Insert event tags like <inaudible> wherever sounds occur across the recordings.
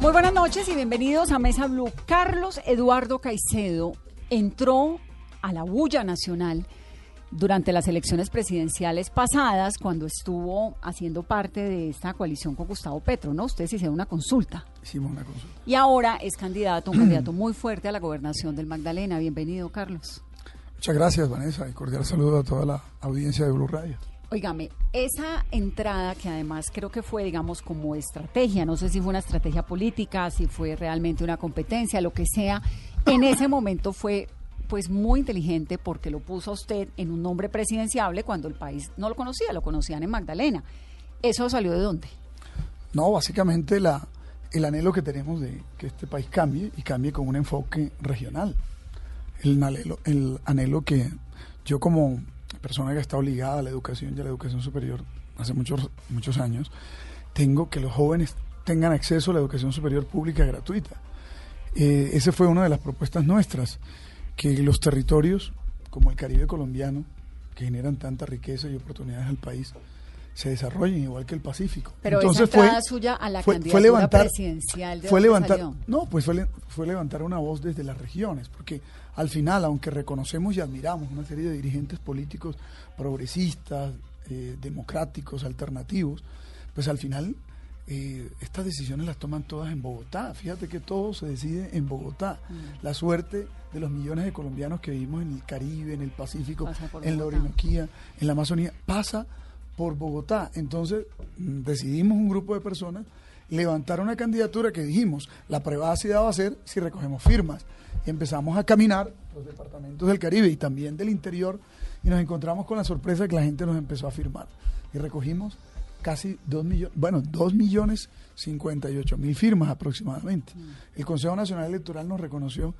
Muy buenas noches y bienvenidos a Mesa Blue. Carlos Eduardo Caicedo entró a la bulla nacional durante las elecciones presidenciales pasadas cuando estuvo haciendo parte de esta coalición con Gustavo Petro, ¿no? Ustedes hicieron una consulta. Hicimos una consulta. Y ahora es candidato, un candidato <clears throat> muy fuerte a la gobernación del Magdalena. Bienvenido, Carlos. Muchas gracias, Vanessa, y cordial saludo a toda la audiencia de Blue Radio. Óigame, esa entrada que además creo que fue, digamos, como estrategia, no sé si fue una estrategia política, si fue realmente una competencia, lo que sea, en ese momento fue pues muy inteligente porque lo puso a usted en un nombre presidenciable cuando el país no lo conocía, lo conocían en Magdalena. ¿Eso salió de dónde? No, básicamente la, el anhelo que tenemos de que este país cambie y cambie con un enfoque regional. El anhelo, el anhelo que yo como persona que está ligada a la educación y a la educación superior hace muchos, muchos años, tengo que los jóvenes tengan acceso a la educación superior pública gratuita. Eh, esa fue una de las propuestas nuestras, que los territorios como el Caribe colombiano, que generan tanta riqueza y oportunidades al país, se desarrollen igual que el Pacífico. Pero Entonces esa entrada suya a la candidatura levantar, presidencial ¿de fue levantar, salió? no, pues fue, fue levantar una voz desde las regiones, porque al final, aunque reconocemos y admiramos una serie de dirigentes políticos progresistas, eh, democráticos, alternativos, pues al final eh, estas decisiones las toman todas en Bogotá. Fíjate que todo se decide en Bogotá. Mm. La suerte de los millones de colombianos que vivimos en el Caribe, en el Pacífico, en la. Orinoquía, en la Amazonía, pasa por Bogotá. Entonces mm, decidimos un grupo de personas levantar una candidatura que dijimos, la privacidad va a ser si recogemos firmas. Y empezamos a caminar los departamentos del Caribe y también del interior y nos encontramos con la sorpresa que la gente nos empezó a firmar. Y recogimos casi 2 millones, bueno, 2 millones 58 mil firmas aproximadamente. El Consejo Nacional Electoral nos reconoció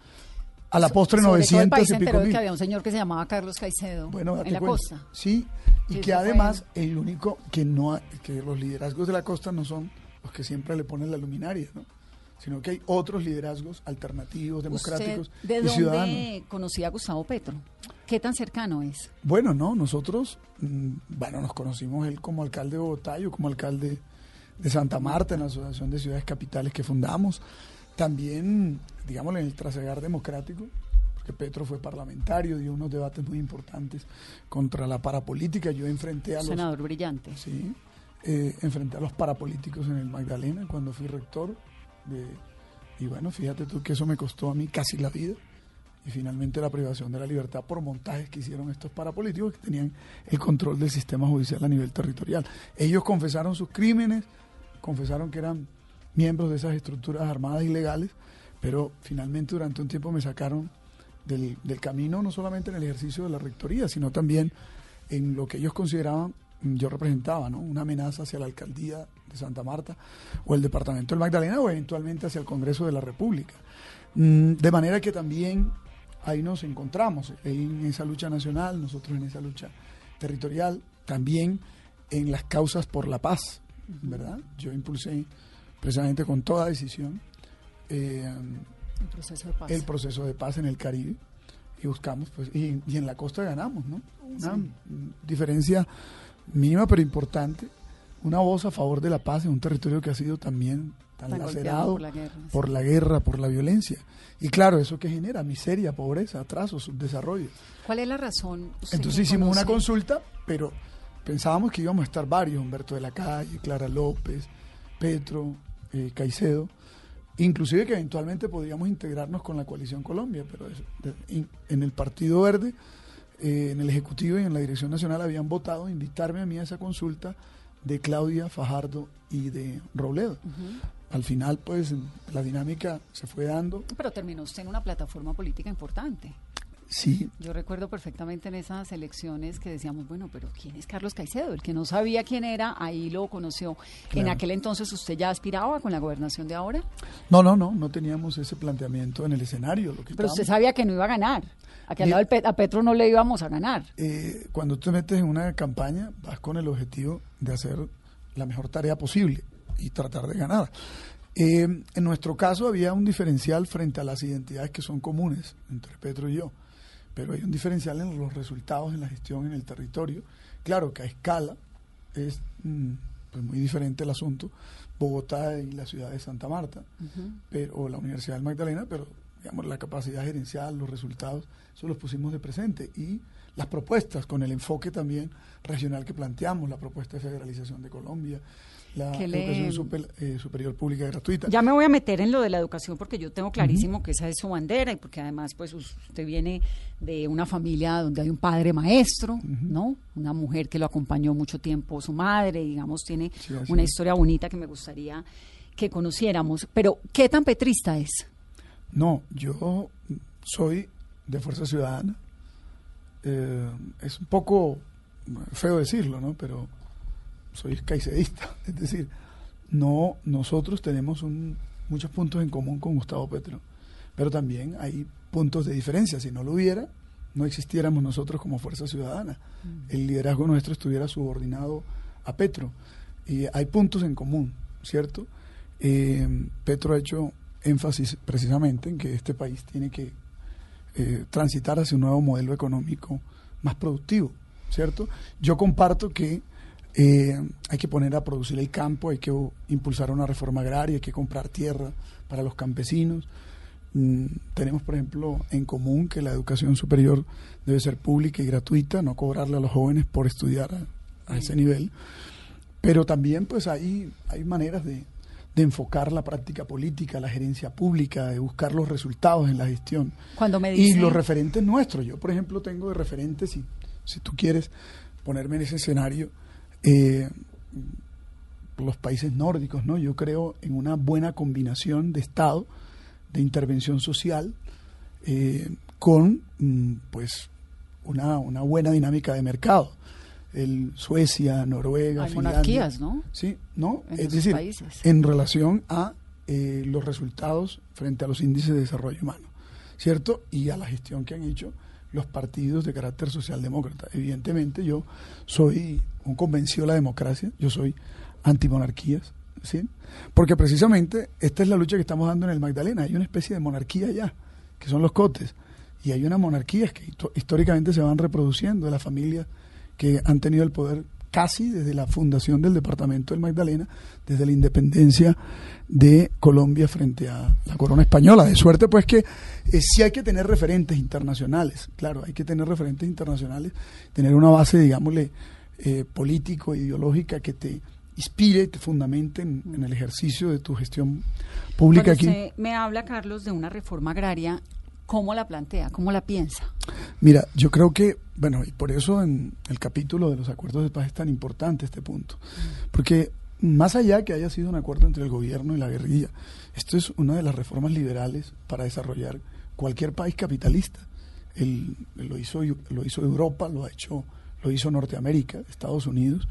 a la postre Sobre todo el 900 país y pico mil. que había un señor que se llamaba Carlos Caicedo Bueno, en la cuenta. costa. Sí, y que fue- además el único que no ha- que los liderazgos de la costa no son los que siempre le ponen la luminaria, ¿no? Sino que hay otros liderazgos alternativos, democráticos ¿Usted de y dónde ciudadanos. conocía a Gustavo Petro? ¿Qué tan cercano es? Bueno, no, nosotros, mm, bueno, nos conocimos él como alcalde de Bogotá, yo como alcalde de Santa Marta en la Asociación de Ciudades Capitales que fundamos. También, digámoslo, en el trasegar democrático, porque Petro fue parlamentario, dio unos debates muy importantes contra la parapolítica. Yo enfrenté a los... Senador brillante. Sí, eh, enfrenté a los parapolíticos en el Magdalena cuando fui rector. de- y bueno, fíjate tú que eso me costó a mí casi la vida. Y finalmente la privación de la libertad por montajes que hicieron estos parapolíticos que tenían el control del sistema judicial a nivel territorial. Ellos confesaron sus crímenes, confesaron que eran miembros de esas estructuras armadas ilegales, pero finalmente durante un tiempo me sacaron del, del camino, no solamente en el ejercicio de la rectoría, sino también en lo que ellos consideraban, mm, yo representaba, ¿no? una amenaza hacia la alcaldía de Santa Marta o el departamento del Magdalena o eventualmente hacia el Congreso de la República. Mm, De manera que también ahí nos encontramos, en esa lucha nacional, nosotros en esa lucha territorial, también en las causas por la paz, ¿verdad? Yo impulsé precisamente con toda decisión eh, El proceso de paz. el proceso de paz en el Caribe y buscamos, pues, y, y en la costa ganamos, ¿no? Una diferencia mínima pero importante, una voz a favor de la paz en un territorio que ha sido también tan, lacerado por la guerra, sí. por la guerra, por la violencia. Y claro, eso que genera miseria, pobreza, atraso, subdesarrollo. ¿Cuál es la razón? Entonces hicimos una consulta, pero pensábamos que íbamos a estar varios, Humberto de la Calle, Clara López, Petro, eh, Caicedo, inclusive que eventualmente podríamos integrarnos con la coalición Colombia, pero es- de- in- en el Partido Verde, eh, en el Ejecutivo y en la Dirección Nacional habían votado invitarme a mí a esa consulta de Claudia Fajardo y de Robledo. Al final, pues, la dinámica se fue dando. Pero terminó usted en una plataforma política importante. Sí, Yo recuerdo perfectamente en esas elecciones que decíamos, bueno, pero ¿quién es Carlos Caicedo? El que no sabía quién era, ahí lo conoció. En aquel entonces usted ya aspiraba con la gobernación de ahora, no, no, no, no teníamos ese planteamiento en el escenario. Lo que pero usted sabía que no iba a ganar. A que al lado Pet- a Petro no le íbamos a ganar. eh, cuando te metes en una campaña, vas con el objetivo de hacer la mejor tarea posible y tratar de ganar. Eh, en nuestro caso había un diferencial frente a las identidades que son comunes entre Petro y yo, pero hay un diferencial en los resultados en la gestión en el territorio. Claro que a escala es mm, pues muy diferente el asunto, Bogotá y la ciudad de Santa Marta, pero, o la Universidad del Magdalena, pero digamos la capacidad gerencial, los resultados, eso los pusimos de presente y las propuestas con el enfoque también regional que planteamos, la propuesta de federalización de Colombia, la Que le- educación super- eh, superior pública gratuita. Ya me voy a meter en lo de la educación porque yo tengo clarísimo que esa es su bandera y porque además pues usted viene de una familia donde hay un padre maestro, ¿no? Una mujer que lo acompañó mucho tiempo, su madre, digamos, tiene Sí, una historia bonita que me gustaría que conociéramos. Pero, ¿qué tan petrista es? No, yo soy de Fuerza Ciudadana. Eh, es un poco feo decirlo, ¿no? Pero soy caicedista. <laughs> Es decir, no, nosotros tenemos un- muchos puntos en común con Gustavo Petro, pero también hay puntos de diferencia. Si no lo hubiera, no existiéramos nosotros como Fuerza Ciudadana. El liderazgo nuestro estuviera subordinado a Petro. Y hay puntos en común, ¿cierto? Eh, Petro ha hecho énfasis precisamente en que este país tiene que eh, transitar hacia un nuevo modelo económico más productivo, ¿cierto? Yo comparto que eh, hay que poner a producir el campo, hay que uh, impulsar una reforma agraria, hay que comprar tierra para los campesinos. Mm, tenemos, por ejemplo, en común que la educación superior debe ser pública y gratuita, no cobrarle a los jóvenes por estudiar a, a ese nivel. Pero también pues hay, hay maneras de, de enfocar la práctica política, la gerencia pública, de buscar los resultados en la gestión. Cuando me Y los referentes nuestros. Yo, por ejemplo, tengo de referentes, si, si tú quieres ponerme en ese escenario, eh, los países nórdicos, ¿no? Yo creo en una buena combinación de Estado, de intervención social, eh, con, mm, pues, una, una buena dinámica de mercado. El Suecia, Noruega, Hay Finlandia. monarquías, ¿no? Sí, ¿no? En es decir, países. en relación a eh, los resultados frente a los índices de desarrollo humano, ¿cierto? Y a la gestión que han hecho los partidos de carácter socialdemócrata. Evidentemente yo soy un convencido de la democracia, yo soy antimonarquías, ¿sí? Porque precisamente esta es la lucha que estamos dando en el Magdalena, hay una especie de monarquía ya, que son los cotes, y hay unas monarquías que históricamente se van reproduciendo de las familias que han tenido el poder casi desde la fundación del departamento del Magdalena, desde la independencia de Colombia frente a la corona española. De suerte pues que eh, sí hay que tener referentes internacionales, claro, hay que tener referentes internacionales, tener una base, digámosle, eh, político, ideológica que te inspire y te fundamente en, en el ejercicio de tu gestión pública Cuando aquí. usted me habla, Carlos, de una reforma agraria, ¿cómo la plantea? ¿Cómo la piensa? Mira, yo creo que, bueno, y por eso en el capítulo de los acuerdos de paz es tan importante este punto. Porque más allá que haya sido un acuerdo entre el gobierno y la guerrilla, esto es una de las reformas liberales para desarrollar cualquier país capitalista. El- lo, hizo, lo hizo Europa, lo ha hecho, lo hizo Norteamérica, Estados Unidos.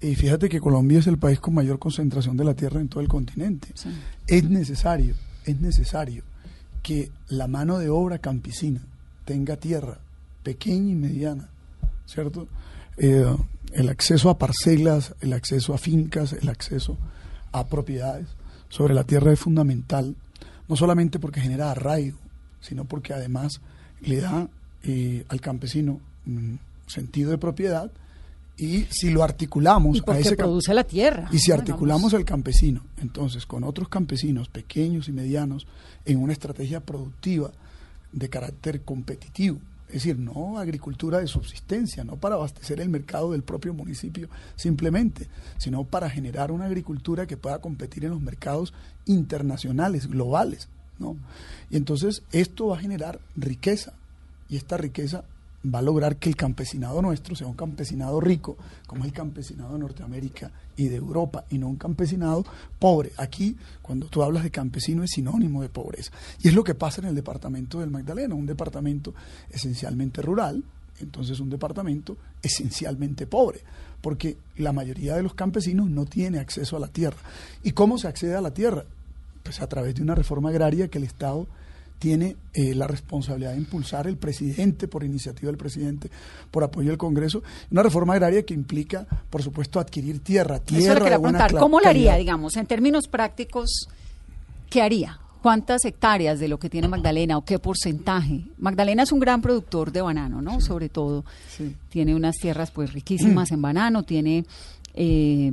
Y fíjate que Colombia es el país con mayor concentración de la tierra en todo el continente. Sí. Es necesario, es necesario que la mano de obra campesina tenga tierra pequeña y mediana, ¿cierto? Eh, el acceso a parcelas, el acceso a fincas, el acceso a propiedades sobre la tierra es fundamental, no solamente porque genera arraigo, sino porque además le da eh, al campesino mm, sentido de propiedad y si lo articulamos Y a porque ese cam- produce la tierra. y si articulamos al campesino, entonces, con otros campesinos pequeños y medianos, en una estrategia productiva de carácter competitivo, es decir, no agricultura de subsistencia, no para abastecer el mercado del propio municipio simplemente, sino para generar una agricultura que pueda competir en los mercados internacionales, globales, ¿no? Y entonces esto va a generar riqueza, y esta riqueza va a lograr que el campesinado nuestro sea un campesinado rico, como es el campesinado de Norteamérica y de Europa, y no un campesinado pobre. Aquí, cuando tú hablas de campesino, es sinónimo de pobreza. Y es lo que pasa en el departamento del Magdalena, un departamento esencialmente rural, entonces un departamento esencialmente pobre, porque la mayoría de los campesinos no tiene acceso a la tierra. ¿Y cómo se accede a la tierra? Pues a través de una reforma agraria que el Estado tiene eh, la responsabilidad de impulsar el presidente, por iniciativa del presidente, por apoyo del Congreso, una reforma agraria que implica, por supuesto, adquirir tierra, tierra Eso le quería preguntar, ¿cómo lo haría, digamos, en términos prácticos, qué haría? ¿Cuántas hectáreas de lo que tiene Magdalena o qué porcentaje? Magdalena es un gran productor de banano, ¿no? Sobre todo. Sí. Tiene unas tierras pues riquísimas en banano, tiene eh,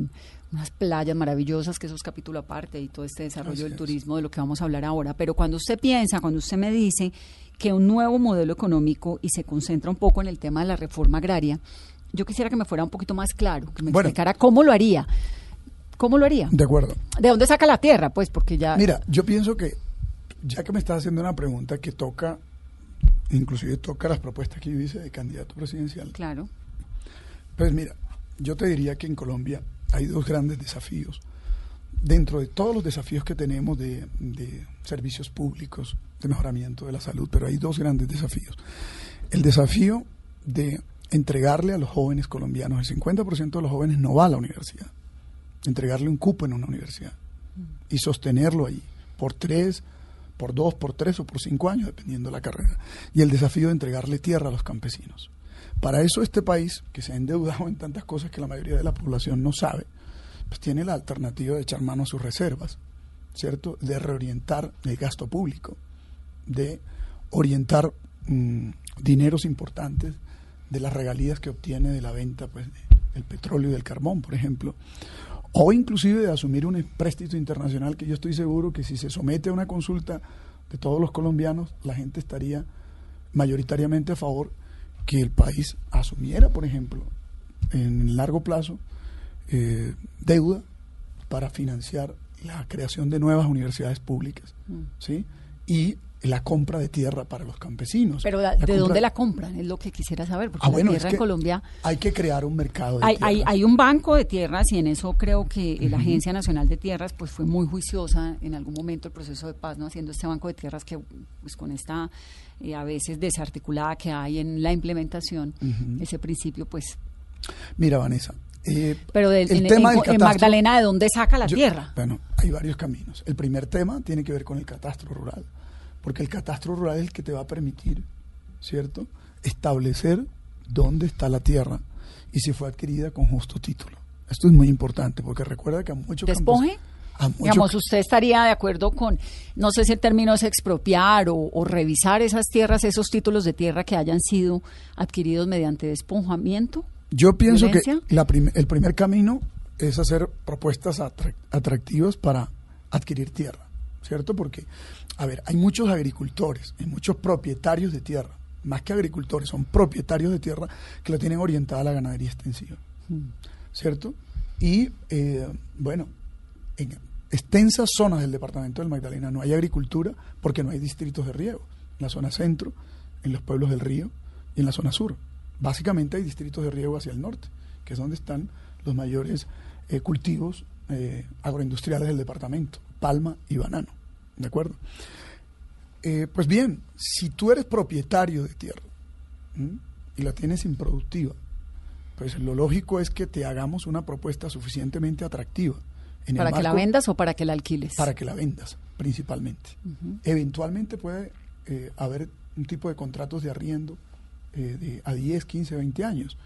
unas playas maravillosas, que eso es capítulo aparte, y todo este desarrollo del turismo de lo que vamos a hablar ahora. Pero cuando usted piensa, cuando usted me dice que un nuevo modelo económico y se concentra un poco en el tema de la reforma agraria, yo quisiera que me fuera un poquito más claro, que me Bueno. explicara cómo lo haría. ¿Cómo lo haría? De acuerdo. ¿De dónde saca la tierra? Pues porque ya... Mira, yo pienso que, ya que me estás haciendo una pregunta que toca, inclusive toca las propuestas que yo hice de candidato presidencial, Claro. Pues mira, yo te diría que en Colombia hay dos grandes desafíos. Dentro de todos los desafíos que tenemos de, servicios públicos, de mejoramiento de la salud, pero hay dos grandes desafíos. El desafío de entregarle a los jóvenes colombianos, el 50% de los jóvenes no va a la universidad, entregarle un cupo en una universidad y sostenerlo ahí por tres, por dos, por tres o por cinco años, dependiendo de la carrera. Y el desafío de entregarle tierra a los campesinos. Para eso este país, que se ha endeudado en tantas cosas que la mayoría de la población no sabe, pues tiene la alternativa de echar mano a sus reservas, ¿cierto? De reorientar el gasto público, de orientar mm, dineros importantes de las regalías que obtiene de la venta pues, de- del petróleo y del carbón, por ejemplo, o inclusive de asumir un empréstito internacional que yo estoy seguro que si se somete a una consulta de todos los colombianos, la gente estaría mayoritariamente a favor que el país asumiera, por ejemplo, en largo plazo, eh, deuda para financiar la creación de nuevas universidades públicas, ¿sí? Y la compra de tierra para los campesinos. Pero La ¿de compra- dónde la compran? Es lo que quisiera saber, porque Ah, la bueno, es tierra que en Colombia... hay que crear un mercado de Hay, hay, tierras. hay un banco de tierras y en eso creo que la Agencia Nacional de Tierras pues fue muy juiciosa en algún momento el proceso de paz, ¿no? haciendo este banco de tierras que pues con esta eh, a veces desarticulada que hay en la implementación, ese principio pues... Mira, Vanessa. eh, Pero del- el en, tema en- del en catastro- Magdalena, ¿de dónde saca la Yo- tierra? Bueno, hay varios caminos. El primer tema tiene que ver con el catastro rural, porque el catastro rural es el que te va a permitir, ¿cierto?, establecer dónde está la tierra y si fue adquirida con justo título. Esto es muy importante, porque recuerda que a muchos ¿Despoje? Digamos, usted estaría de acuerdo con, no sé si el término es expropiar o, o revisar esas tierras, esos títulos de tierra que hayan sido adquiridos mediante despojamiento. Yo pienso que ¿Violencia? la prim- el primer camino es hacer propuestas atrac- atractivas para adquirir tierra, ¿cierto? Porque, a ver, hay muchos agricultores, hay muchos propietarios de tierra, más que agricultores, son propietarios de tierra que lo tienen orientada a la ganadería extensiva, ¿cierto? Y, eh, bueno, en extensas zonas del departamento del Magdalena no hay agricultura porque no hay distritos de riego. En la zona centro, en los pueblos del río y en la zona sur. Básicamente hay distritos de riego hacia el norte, que es donde están los mayores eh, cultivos eh, agroindustriales del departamento, palma y banano. ¿De acuerdo? Eh, pues bien, si tú eres propietario de tierra ¿m? y la tienes improductiva, pues lo lógico es que te hagamos una propuesta suficientemente atractiva. en el ¿Para que la vendas o para que la alquiles? para que la vendas, principalmente. Eventualmente puede eh, haber un tipo de contratos de arriendo eh, de a 10, 15, 20 años,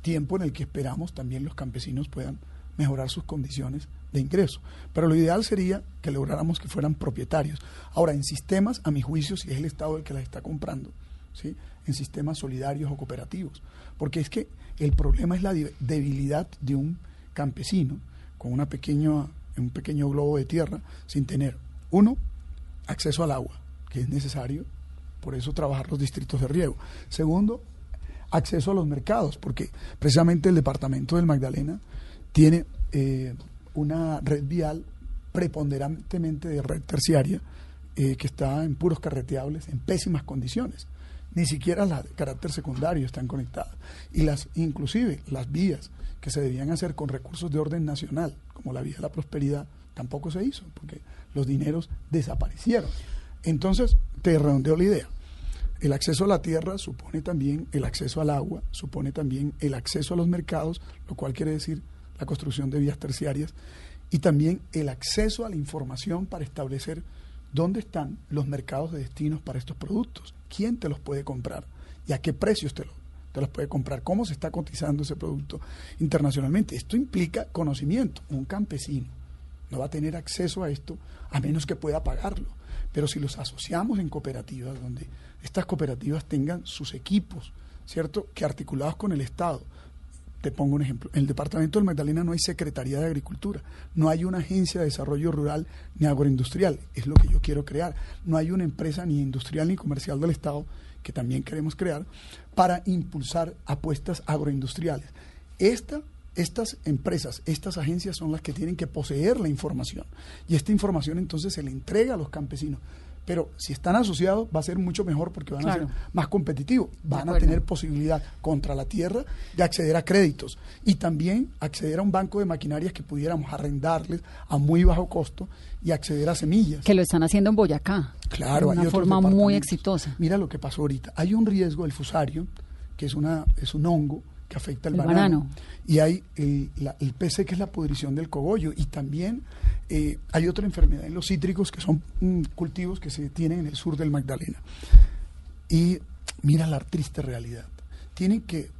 tiempo en el que esperamos también los campesinos puedan mejorar sus condiciones de ingreso. Pero lo ideal sería que lográramos que fueran propietarios. Ahora, en sistemas, a mi juicio, si es el Estado el que las está comprando, ¿sí? en sistemas solidarios o cooperativos. Porque es que el problema es la debilidad de un campesino con una pequeña, un pequeño globo de tierra sin tener, uno, acceso al agua, que es necesario, por eso trabajar los distritos de riego. Segundo, acceso a los mercados, porque precisamente el departamento del Magdalena tiene eh, una red vial preponderantemente de red terciaria eh, que está en puros carreteables, en pésimas condiciones. ni siquiera las de carácter secundario están conectadas. Y las, inclusive las vías que se debían hacer con recursos de orden nacional, como la vía de la prosperidad, tampoco se hizo, porque los dineros desaparecieron. Entonces, te redondeo la idea. El acceso a la tierra supone también el acceso al agua, supone también el acceso a los mercados, lo cual quiere decir la construcción de vías terciarias, y también el acceso a la información para establecer dónde están los mercados de destinos para estos productos, quién te los puede comprar y a qué precios te, te los puede comprar, cómo se está cotizando ese producto internacionalmente. Esto implica conocimiento. Un campesino no va a tener acceso a esto a menos que pueda pagarlo. Pero si los asociamos en cooperativas, donde estas cooperativas tengan sus equipos, ¿cierto? Que articulados con el Estado. Te pongo un ejemplo. En el departamento del Magdalena no hay Secretaría de Agricultura, no hay una agencia de desarrollo rural ni agroindustrial, es lo que yo quiero crear. No hay una empresa ni industrial ni comercial del Estado que también queremos crear para impulsar apuestas agroindustriales. Esta estas empresas, estas agencias son las que tienen que poseer la información y esta información entonces se le entrega a los campesinos. Pero si están asociados va a ser mucho mejor porque van a ser más competitivos, van a tener posibilidad contra la tierra de acceder a créditos y también acceder a un banco de maquinarias que pudiéramos arrendarles a muy bajo costo y acceder a semillas. Que lo están haciendo en Boyacá. Claro, de una forma muy exitosa. Mira lo que pasó ahorita. Hay un riesgo del fusario, que es una es un hongo que afecta el, banano. Y hay el, la, el PC, que es la pudrición del cogollo. Y también eh, hay otra enfermedad en los cítricos, que son mm, cultivos que se tienen en el sur del Magdalena. Y mira la triste realidad. Tienen que,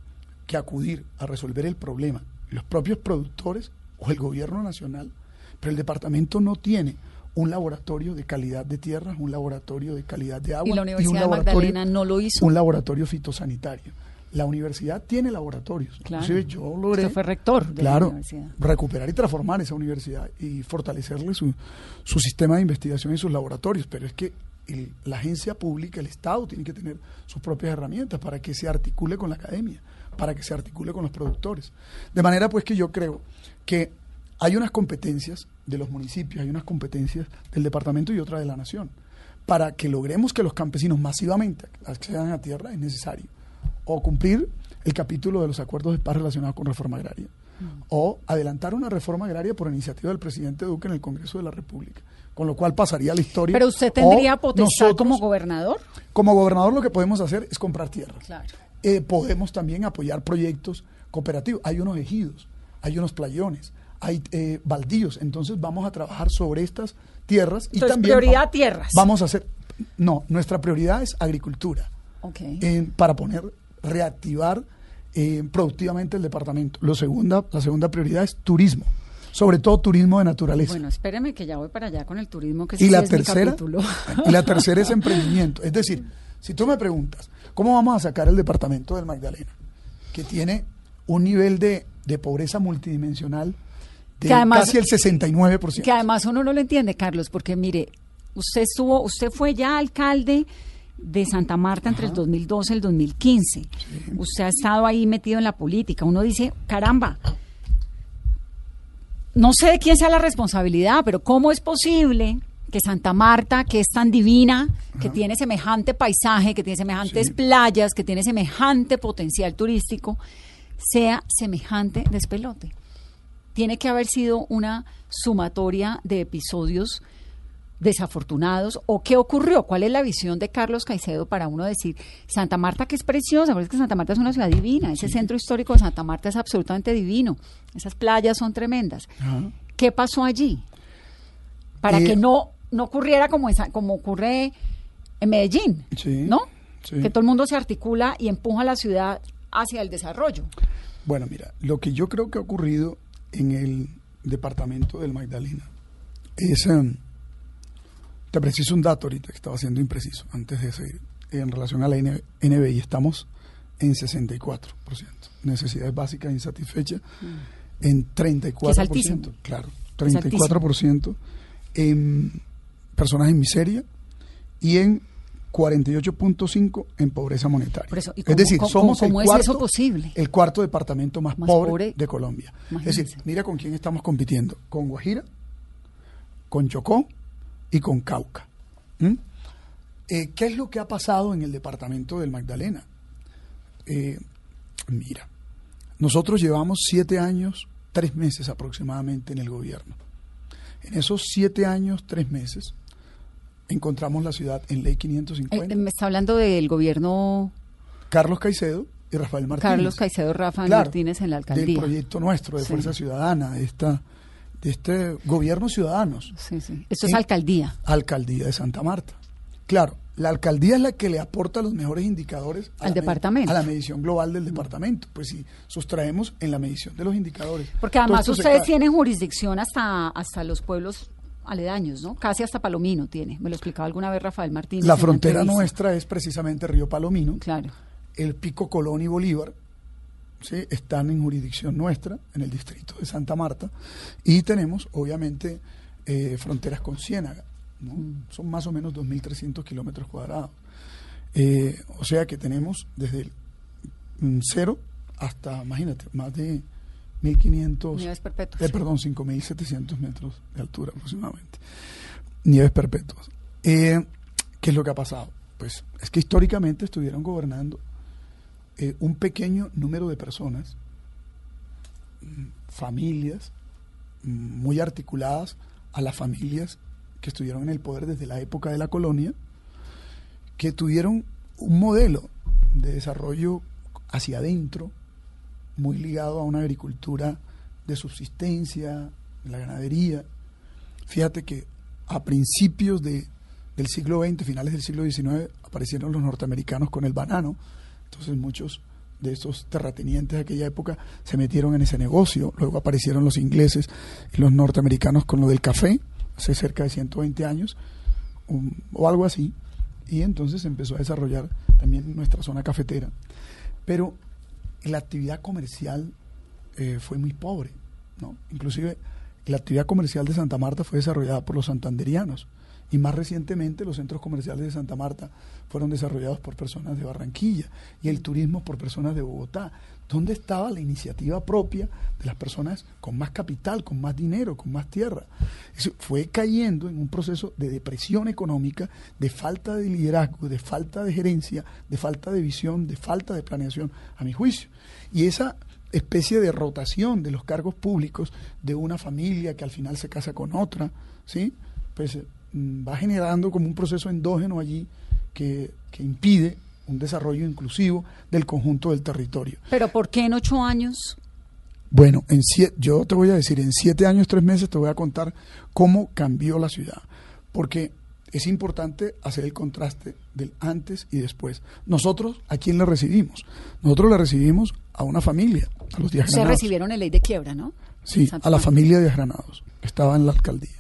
que acudir a resolver el problema los propios productores o el gobierno nacional, pero el departamento no tiene un laboratorio de calidad de tierra, un laboratorio de calidad de agua. Y la Universidad de Magdalena no lo hizo. Un laboratorio fitosanitario. La universidad tiene laboratorios. Claro. Inclusive yo logré. Usted fue rector de claro, la universidad. recuperar y transformar esa universidad y fortalecerle su, su sistema de investigación y sus laboratorios. Pero es que el- la agencia pública, el Estado, tiene que tener sus propias herramientas para que se articule con la academia, para que se articule con los productores. De manera pues que yo creo que hay unas competencias de los municipios, hay unas competencias del departamento y otra de la nación. Para que logremos que los campesinos masivamente accedan a tierra es necesario o cumplir el capítulo de los acuerdos de paz relacionados con reforma agraria o adelantar una reforma agraria por iniciativa del presidente Duque en el Congreso de la República, con lo cual pasaría la historia. Pero usted tendría potestad nosotros, como gobernador. como gobernador lo que podemos hacer es comprar tierra. Claro. Eh, podemos también apoyar proyectos cooperativos. Hay unos ejidos, hay unos playones, hay eh, baldíos. Entonces vamos a trabajar sobre estas tierras y Entonces, también prioridad va- tierras. Vamos a hacer. No, nuestra prioridad es agricultura para poner reactivar eh, productivamente el departamento. Lo segunda, la segunda prioridad es turismo, sobre todo turismo de naturaleza. Bueno, espéreme que ya voy para allá con el turismo, que y la sí es mi tercera <laughs> y la tercera es <laughs> emprendimiento. Es decir, si tú me preguntas cómo vamos a sacar el departamento del Magdalena, que tiene un nivel de, de pobreza multidimensional de Que además- casi el 69%. Que además uno no lo entiende, Carlos, porque mire, usted estuvo, usted fue ya alcalde de Santa Marta entre el 2012 y el 2015. Usted ha estado ahí metido en la política. Uno dice, caramba, no sé de quién sea la responsabilidad, pero ¿cómo es posible que Santa Marta, que es tan divina, que tiene semejante paisaje, que tiene semejantes Sí. playas, que tiene semejante potencial turístico, sea semejante despelote? tiene que haber sido una sumatoria de episodios desafortunados o qué ocurrió, cuál es la visión de Carlos Caicedo para uno decir Santa Marta que es preciosa, porque es que Santa Marta es una ciudad divina, ese centro histórico de Santa Marta es absolutamente divino, esas playas son tremendas. Ajá. ¿Qué pasó allí? Para Eh, que no, no ocurriera como, esa, como ocurre en Medellín, Sí, ¿no? sí. Que todo el mundo se articula y empuja a la ciudad hacia el desarrollo. Bueno, mira, lo que yo creo que ha ocurrido en el departamento del Magdalena es, em, te preciso un dato ahorita que estaba siendo impreciso antes de seguir, en relación a la NBI, estamos en 64%, necesidades básicas insatisfechas, en 34%, Mm. Que es altísimo. claro, Es 34% en personas en miseria y en 48.5 en pobreza monetaria. Por eso, ¿y es cómo- decir, cómo- somos cómo el es cuarto, eso posible? el cuarto departamento más, Más pobre, pobre. de Colombia. Es decir, mira con quién estamos compitiendo, con Guajira, con Chocó y con Cauca. ¿Mm? Eh, ¿Qué es lo que ha pasado en el departamento del Magdalena? Eh, mira, nosotros llevamos siete años, tres meses aproximadamente en el gobierno. En esos siete años, tres meses, encontramos la ciudad en ley Eh, 550. me está hablando del gobierno Carlos Caicedo y Rafael Martínez. Carlos Caicedo Rafa Claro, Martínez en la Del alcaldía. proyecto nuestro, de Sí. Fuerza Ciudadana, esta, de este gobierno ciudadanos. Sí, sí. Esto es En- alcaldía. Alcaldía de Santa Marta. Claro, la alcaldía es la que le aporta los mejores indicadores a Al departamento. a la medición global del departamento. Pues si sustraemos en la medición de los indicadores. Porque además se ustedes tienen jurisdicción hasta, hasta los pueblos aledaños, ¿no? Casi hasta Palomino tiene. Me lo explicaba alguna vez Rafael Martínez. La frontera nuestra es precisamente Río Palomino. Claro. El Pico Colón y Bolívar ¿sí? están en jurisdicción nuestra, en el distrito de Santa Marta. Y tenemos, obviamente, eh, fronteras con Ciénaga. ¿no? Son más o menos 2.300 kilómetros cuadrados. Eh, o sea que tenemos desde el mm, cero hasta, imagínate, más de 1.500... Nieves perpetuas. Eh, perdón, 5.700 metros de altura aproximadamente. Nieves perpetuas. Eh, ¿Qué es lo que ha pasado? Pues es que históricamente estuvieron gobernando eh, un pequeño número de personas, mm, familias mm, muy articuladas a las familias que estuvieron en el poder desde la época de la colonia, que tuvieron un modelo de desarrollo hacia adentro, muy ligado a una agricultura de subsistencia, la ganadería. Fíjate que a principios de, del siglo XX, finales del siglo XIX, aparecieron los norteamericanos con el banano. Entonces muchos de esos terratenientes de aquella época se metieron en ese negocio. Luego aparecieron los ingleses y los norteamericanos con lo del café, hace cerca de 120 años, um, o algo así. Y entonces empezó a desarrollar también nuestra zona cafetera. Pero la actividad comercial eh, fue muy pobre, ¿no? Inclusive la actividad comercial de Santa Marta fue desarrollada por los santanderianos y más recientemente los centros comerciales de Santa Marta fueron desarrollados por personas de Barranquilla y el turismo por personas de Bogotá. ¿Dónde estaba la iniciativa propia de las personas con más capital, con más dinero, con más tierra? Fue cayendo en un proceso de depresión económica, de falta de liderazgo, de falta de gerencia, de falta de visión, de falta de planeación, a mi juicio. Y esa especie de rotación de los cargos públicos de una familia que al final se casa con otra, ¿sí? Pues eh, va generando como un proceso endógeno allí que, que impide un desarrollo inclusivo del conjunto del territorio. Pero ¿por qué en ocho años? Bueno, en siete, yo te voy a decir, en siete años, tres meses, te voy a contar cómo cambió la ciudad. Porque es importante hacer el contraste del antes y después. Nosotros, ¿a quién le recibimos? Nosotros le recibimos a una familia, a los días Se recibieron en ley de quiebra, ¿no? Sí, a la familia de Granados, que estaba en la alcaldía.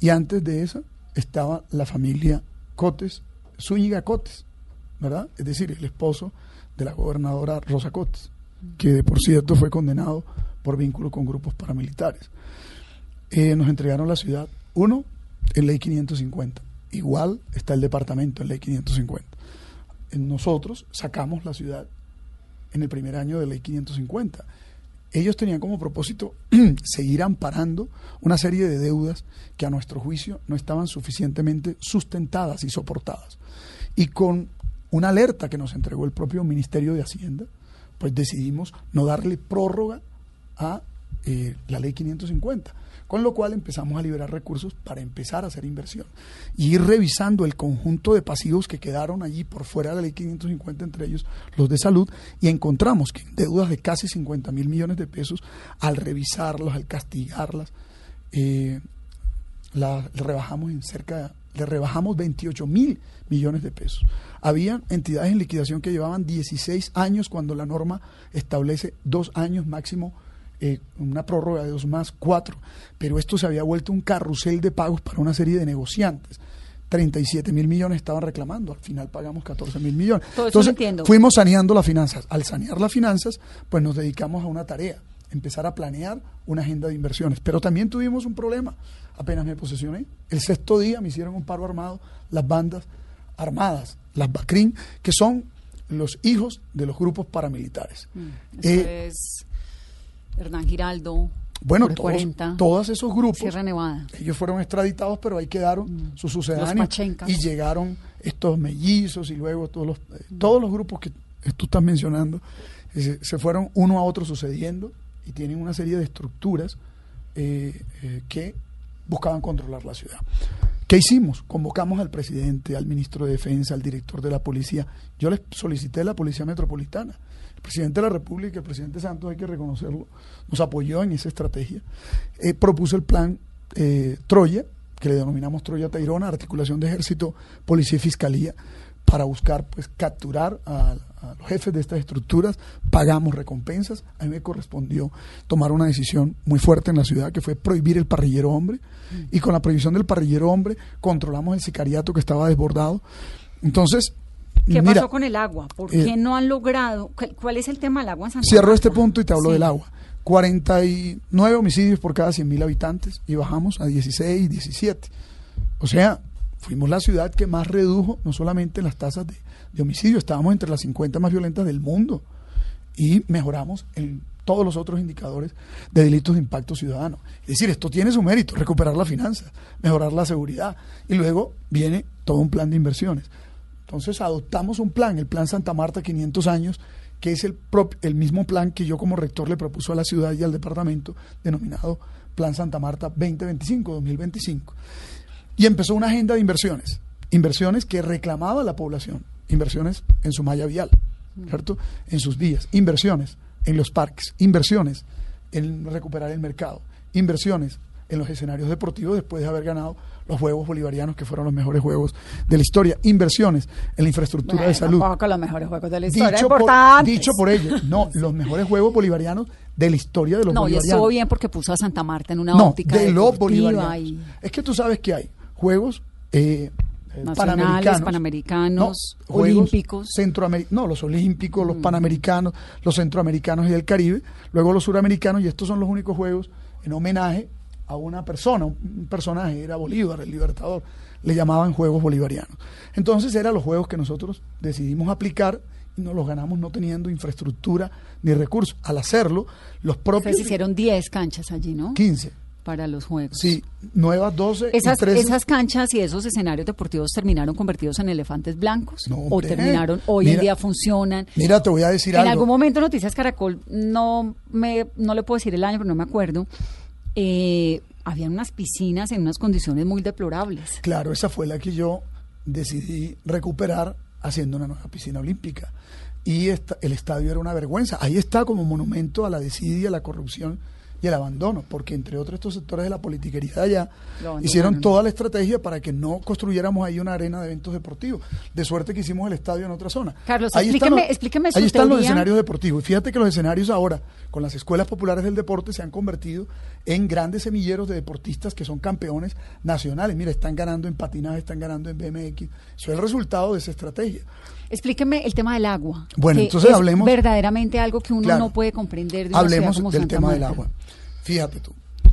Y antes de esa estaba la familia Cotes, Zúñiga Cotes, ¿verdad? Es decir, el esposo de la gobernadora Rosa Cotes, que por cierto fue condenado por vínculo con grupos paramilitares. Eh, nos entregaron la ciudad, uno, en ley 550. Igual está el departamento en ley 550. Eh, Nosotros sacamos la ciudad en el primer año de ley 550 ellos tenían como propósito <clears throat> seguir amparando una serie de deudas que a nuestro juicio no estaban suficientemente sustentadas y soportadas. Y con una alerta que nos entregó el propio Ministerio de Hacienda, pues decidimos no darle prórroga a eh, la ley 550. Con lo cual empezamos a liberar recursos para empezar a hacer inversión. Y ir revisando el conjunto de pasivos que quedaron allí por fuera de la ley 550, entre ellos los de salud, y encontramos que deudas de casi 50 mil millones de pesos, al revisarlas, al castigarlas, eh, rebajamos en cerca, le rebajamos 28 mil millones de pesos. Había entidades en liquidación que llevaban 16 años cuando la norma establece dos años máximo eh, una prórroga de dos más, cuatro, pero esto se había vuelto un carrusel de pagos para una serie de negociantes. 37 mil millones estaban reclamando, al final pagamos 14 mil millones. Todo eso lo Entonces, fuimos saneando las finanzas. Al sanear las finanzas, pues nos dedicamos a una tarea, empezar a planear una agenda de inversiones. Pero también tuvimos un problema, apenas me posesioné. El sexto día me hicieron un paro armado las bandas armadas, las BACRIN, que son los hijos de los grupos paramilitares. Eso Eh, es Hernán Giraldo. Bueno, todos, 40. todos esos grupos, Sierra Nevada. ellos fueron extraditados, pero ahí quedaron sus sucedáneos y llegaron estos mellizos y luego todos los, eh, todos los grupos que tú estás mencionando eh, se, fueron uno a otro sucediendo y tienen una serie de estructuras eh, eh, que buscaban controlar la ciudad. ¿Qué hicimos? Convocamos al presidente, al ministro de Defensa, al director de la policía. Yo les solicité la policía metropolitana. El presidente de la República, el presidente Santos, hay que reconocerlo, nos apoyó en esa estrategia. Eh, propuso el plan eh, Troya, que le denominamos Troya Tairona, articulación de ejército, policía y fiscalía, para buscar pues capturar a, a los jefes de estas estructuras, pagamos recompensas. A mí me correspondió tomar una decisión muy fuerte en la ciudad, que fue prohibir el parrillero hombre, y con la prohibición del parrillero hombre controlamos el sicariato que estaba desbordado. Entonces, ¿Qué mira, pasó con el agua? ¿Por eh, qué no han logrado? ¿Cuál, cuál es el tema del agua en Santa Cierro Marta? este punto y te hablo Sí. del agua. 49 homicidios por cada 100.000 habitantes y bajamos a 16, 17. O sea, fuimos la ciudad que más redujo no solamente las tasas de, de homicidio, estábamos entre las 50 más violentas del mundo y mejoramos en todos los otros indicadores de delitos de impacto ciudadano. Es decir, esto tiene su mérito, recuperar la finanza, mejorar la seguridad y luego viene todo un plan de inversiones. Entonces adoptamos un plan, el Plan Santa Marta 500 años, que es el, prop- el mismo plan que yo como rector le propuso a la ciudad y al departamento, denominado Plan Santa Marta 2025-2025. Y empezó una agenda de inversiones, inversiones que reclamaba la población, inversiones en su malla vial, ¿cierto? En sus vías, inversiones en los parques, inversiones en recuperar el mercado, inversiones en los escenarios deportivos después de haber ganado los Juegos Bolivarianos, que fueron los mejores juegos de la historia, inversiones en la infraestructura Bueno, de salud. Tampoco los mejores juegos de la historia. Dicho por, dicho por ellos, no, los mejores Juegos Bolivarianos de la historia de los No, y bolivarianos. estuvo bien porque puso a Santa Marta en una No, óptica de los bolivarianos. y Es que tú sabes que hay juegos eh, eh, Nacionales, panamericanos, panamericanos, no, juegos olímpicos. no, los olímpicos, los panamericanos, los centroamericanos y del Caribe, luego los suramericanos, y estos son los únicos juegos en homenaje a una persona, un personaje, era Bolívar, el libertador, le llamaban Juegos Bolivarianos. Entonces eran los juegos que nosotros decidimos aplicar y nos los ganamos no teniendo infraestructura ni recursos. Al hacerlo, los propios Ustedes hicieron 10 canchas allí, ¿no? 15, Para los juegos. sí, nuevas 12 Esas, y 13. esas canchas y esos escenarios deportivos terminaron convertidos en elefantes blancos No, o hombre. terminaron hoy en día funcionan. Mira, te voy a decir En algo. algún momento Noticias Caracol no me no le puedo decir el año, pero no me acuerdo. Eh, unas piscinas en unas condiciones muy deplorables. Claro, esa fue la que yo decidí recuperar haciendo una nueva piscina olímpica. Y esta- el estadio era una vergüenza. Ahí está como monumento a la desidia, la corrupción y el abandono, porque entre otros estos sectores de la politiquería allá hicieron toda la estrategia para que no construyéramos ahí una arena de eventos deportivos. De suerte que hicimos el estadio en otra zona. Carlos, Ahí explíqueme- están los- explíqueme su Ahí están los escenarios deportivos. Y fíjate que los escenarios ahora, con las escuelas populares del deporte, se han convertido en grandes semilleros de deportistas que son campeones nacionales. Mira, están ganando en patinaje, están ganando en BMX. Eso es el resultado de esa estrategia. Explíqueme el tema del agua. Bueno, que entonces es hablemos- verdaderamente algo que uno Claro. no puede comprender de Hablemos como del Santa tema del agua. Fíjate tú,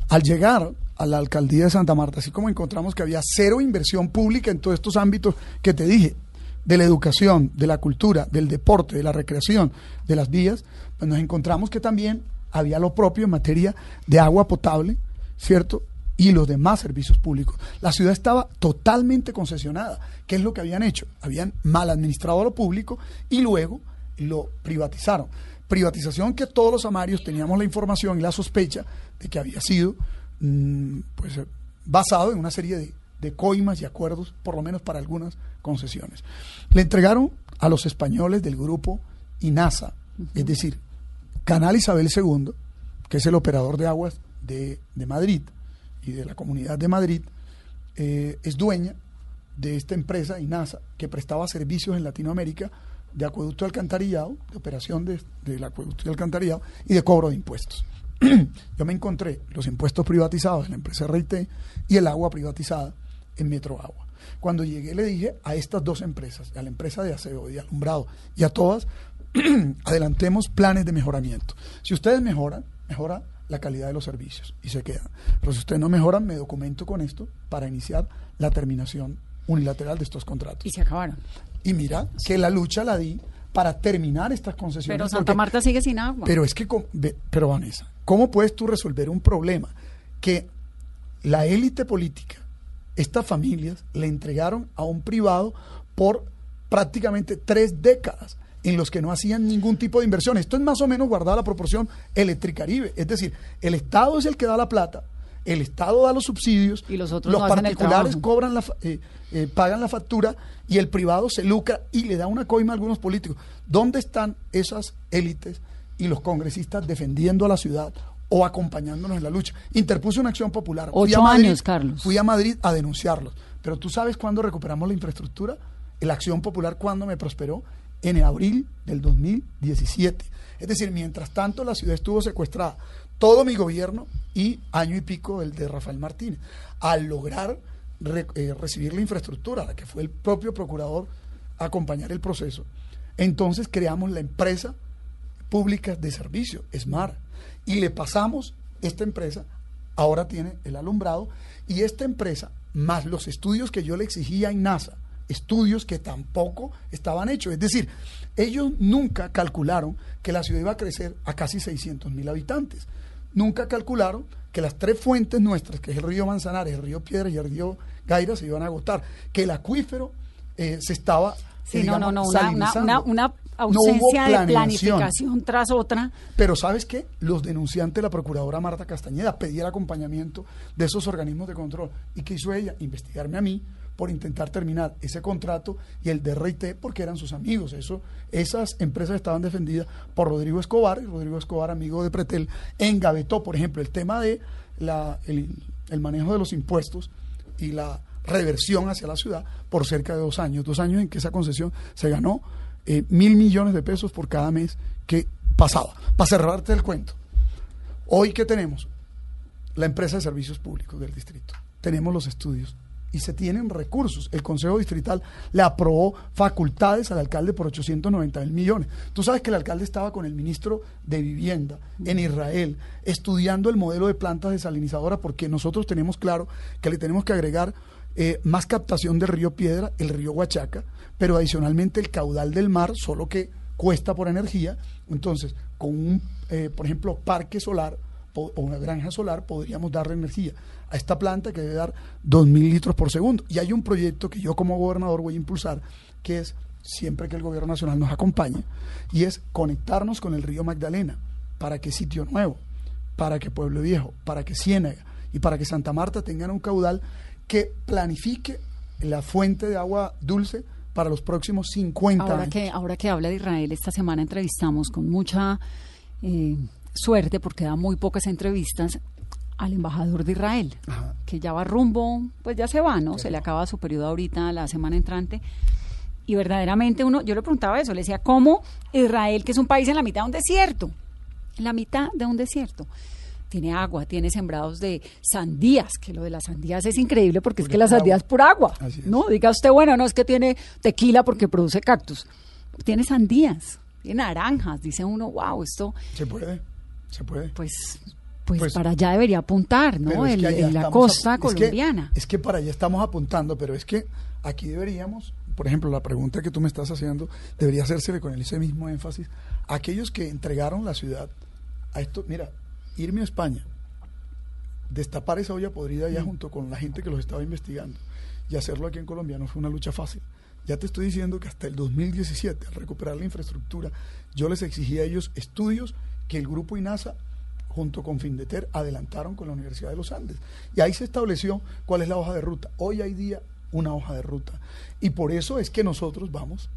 al llegar a la alcaldía de Santa Marta, así como encontramos que había cero inversión pública en todos estos ámbitos que te dije, de la educación, de la cultura, del deporte, de la recreación, de las vías, pues nos encontramos que también había lo propio en materia de agua potable, ¿cierto? Y los demás servicios públicos. La ciudad estaba totalmente concesionada. ¿Qué es lo que habían hecho? Habían mal administrado lo público y luego lo privatizaron. Privatización que todos los amarios teníamos la información y la sospecha de que había sido mm, pues, eh, basado en una serie de, de coimas y acuerdos, por lo menos para algunas concesiones. Le entregaron a los españoles del grupo INASA, es decir, Canal Isabel II, que es el operador de aguas de, de Madrid de la comunidad de Madrid, eh, es dueña de esta empresa INASA que prestaba servicios en Latinoamérica de acueducto alcantarillado, de operación de- del acueducto y alcantarillado y de cobro de impuestos. <clears throat> Yo me encontré los impuestos privatizados en la empresa RIT y el agua privatizada en Metro Agua. Cuando llegué le dije a estas dos empresas, a la empresa de aseo y de alumbrado y a todas, <clears throat> adelantemos planes de mejoramiento. Si ustedes mejoran, mejora la calidad de los servicios y se quedan. Pero si ustedes no mejoran, me documento con esto para iniciar la terminación unilateral de estos contratos. Y se acabaron. Y mira que la lucha la di para terminar estas concesiones. Pero Santa porque- Marta sigue sin agua. Pero es que, pero Vanessa, ¿Cómo puedes tú resolver un problema que la élite política, estas familias, le entregaron a un privado por prácticamente tres décadas en los que no hacían ningún tipo de inversión? Esto es más o menos guardada la proporción Electricaribe. Es decir, el Estado es el que da la plata, el Estado da los subsidios, Y los otros no el particulares cobran la, eh, eh, pagan la factura y el privado se lucra y le da una coima a algunos políticos. ¿Dónde están esas élites y los congresistas defendiendo a la ciudad o acompañándonos en la lucha? Interpuse una acción popular. Fui Ocho a Madrid- años, Carlos. Fui a Madrid a denunciarlos. Pero tú sabes cuándo recuperamos la infraestructura? La acción popular, ¿cuándo me prosperó? En el abril del 2017. Es decir, mientras tanto la ciudad estuvo secuestrada. Todo mi gobierno y año y pico el de Rafael Martínez. Al lograr eh, recibir la infraestructura, la que fue el propio procurador a acompañar el proceso, entonces creamos la empresa pública de servicio, SMART, y le pasamos esta empresa, ahora tiene el alumbrado, y esta empresa, más los estudios que yo le exigía a INASA, estudios que tampoco estaban hechos, es decir, ellos nunca calcularon que la ciudad iba a crecer a casi 600 mil habitantes, nunca calcularon que las tres fuentes nuestras, que es el río Manzanares, el río Piedra y el río Gaira, se iban a agotar, que el acuífero eh, se estaba... Sí, eh, no, no, no, una, una, una, una No hubo ausencia de planificación tras otra. Pero ¿sabes qué? Los denunciantes, la procuradora Marta Castañeda, pedía el acompañamiento de esos organismos de control. ¿Y qué hizo ella? Investigarme a mí por intentar terminar ese contrato y el DRT porque eran sus amigos. Eso, esas empresas estaban defendidas por Rodrigo Escobar y Rodrigo Escobar, amigo de Pretel, engavetó, por ejemplo, el tema de la, el manejo de los impuestos y la reversión hacia la ciudad por cerca de dos años. Dos años en que esa concesión se ganó eh, mil millones de pesos por cada mes que pasaba. Para cerrarte el cuento, hoy que tenemos la empresa de servicios públicos del distrito, tenemos los estudios y se tienen recursos. El Consejo Distrital le aprobó facultades al alcalde por 890 mil millones. Tú sabes que el alcalde estaba con el ministro de Vivienda en Israel estudiando el modelo de plantas desalinizadoras porque nosotros tenemos claro que le tenemos que agregar eh, más captación del río Piedra, el río Huachaca, pero adicionalmente el caudal del mar, solo que cuesta por energía. Entonces, con un, eh, por ejemplo, parque solar o una granja solar, podríamos darle energía a esta planta que debe dar 2.000 litros por segundo. Y hay un proyecto que yo como gobernador voy a impulsar, que es, siempre que el gobierno nacional nos acompañe, y es conectarnos con el río Magdalena, para que Sitio Nuevo, para que Pueblo Viejo, para que Ciénaga y para que Santa Marta tengan un caudal que planifique la fuente de agua dulce para los próximos 50 Ahora años. que, ahora que habla de Israel, esta semana entrevistamos con mucha eh, suerte, porque da muy pocas entrevistas, al embajador de Israel, Ajá. que ya va rumbo, pues ya se va, ¿no? Se le acaba su periodo ahorita, la semana entrante. Y verdaderamente uno, yo le preguntaba eso, le decía, ¿cómo Israel, que es un país en la mitad de un desierto, en la mitad de un desierto, tiene agua, tiene sembrados de sandías, que lo de las sandías es increíble porque es que la sandía agua. es pura agua, Así es. ¿no? Diga usted, bueno, no es que tiene tequila porque produce cactus, tiene sandías, tiene naranjas, dice uno, wow, esto, Se puede, se puede. pues, pues, Pues- para allá debería apuntar, ¿no? Es El- que allá en la costa que- colombiana. Es que, para allá estamos apuntando, pero es que aquí deberíamos, por ejemplo, la pregunta que tú me estás haciendo, debería hacérsele con ese mismo énfasis. Aquellos que entregaron la ciudad a esto, mira, irme a España, destapar esa olla podrida Mm. allá junto con la gente que los estaba investigando y hacerlo aquí en Colombia no fue una lucha fácil. Ya te estoy diciendo que hasta el 2017, al recuperar la infraestructura, yo les exigí a ellos estudios que el grupo INASA junto con Findeter adelantaron con la Universidad de los Andes. Y ahí se estableció cuál es la hoja de ruta. Hoy hay día una hoja de ruta. Y por eso es que nosotros vamos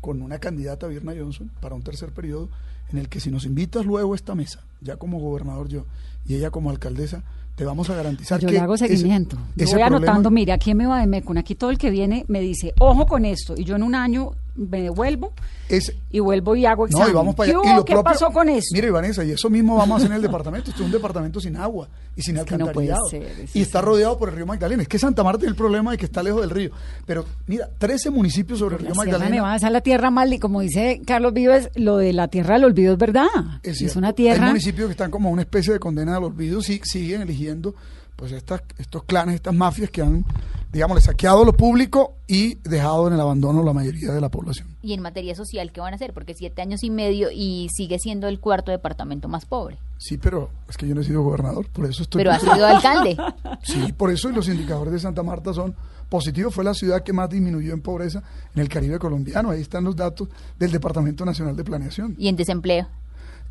con una candidata, Virna Johnson, para un tercer periodo, en el que si nos invitas luego a esta mesa, ya como gobernador yo y ella como alcaldesa, te vamos a garantizar Yo que le hago ese- seguimiento. Yo ese voy problema- anotando, mire, aquí en Meva de Mecum, aquí todo el que viene me dice, ojo con esto, y yo en un año me devuelvo ese- y vuelvo y hago No, examen. y vamos para ¿Qué, allá. hubo? Y lo ¿Qué propio- pasó con eso? Mire, Vanessa, y eso mismo vamos a hacer en el departamento. Esto es un departamento sin agua y sin Es que no puede alcantarillado. ser, es y está rodeado por el río Magdalena. Es que Santa Marta tiene el problema de que está lejos del río. Pero mira, 13 municipios sobre el río Magdalena. Nevada, esa es la tierra mal, y como dice Carlos Vives, lo de la tierra del olvido es verdad. Es, una tierra. Hay municipios que están como una especie de condena al olvido y siguen eligiendo pues estas, estos clanes, estas mafias que han, digamos, saqueado lo público y dejado en el abandono la mayoría de la población. Y en materia social, ¿qué van a hacer? Porque siete años y medio y sigue siendo el cuarto departamento más pobre. Sí, pero es que yo no he sido gobernador, por eso estoy... Pero ha sido alcalde. <laughs> Sí, por eso y los indicadores de Santa Marta son positivos. Fue la ciudad que más disminuyó en pobreza en el Caribe colombiano. Ahí están los datos del Departamento Nacional de Planeación. Y en desempleo.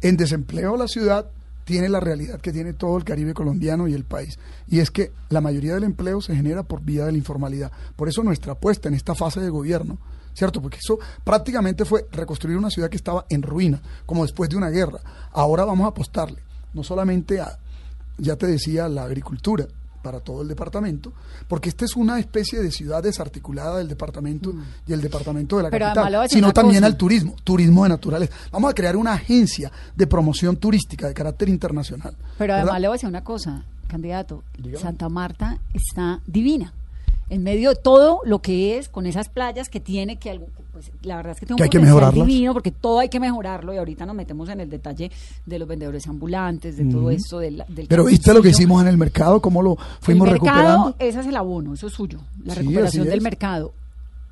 En desempleo la ciudad tiene la realidad que tiene todo el Caribe colombiano y el país. Y es que la mayoría del empleo se genera por vía de la informalidad. Por eso nuestra apuesta en esta fase de gobierno, ¿cierto? Porque eso prácticamente fue reconstruir una ciudad que estaba en ruina, como después de una guerra. Ahora vamos a apostarle, no solamente a, ya te decía, la agricultura, para todo el departamento, porque esta es una especie de ciudad desarticulada del departamento y el departamento de la Mm. Pero capital, sino también cosa. al turismo, turismo de naturaleza. Vamos a crear una agencia de promoción turística de carácter internacional. Pero ¿verdad? además le voy a decir una cosa, candidato. Dígame. Santa Marta está divina. En medio de todo lo que es, con esas playas que tiene, que algo, pues, la verdad es que un Que hay que mejorarlas. divino, porque todo hay que mejorarlo, y ahorita nos metemos en el detalle de los vendedores ambulantes, de todo esto del, del Pero viste lo que hicimos en el mercado, cómo lo fuimos el mercado, recuperando. ese es el abono, eso es suyo, la Sí, recuperación del mercado.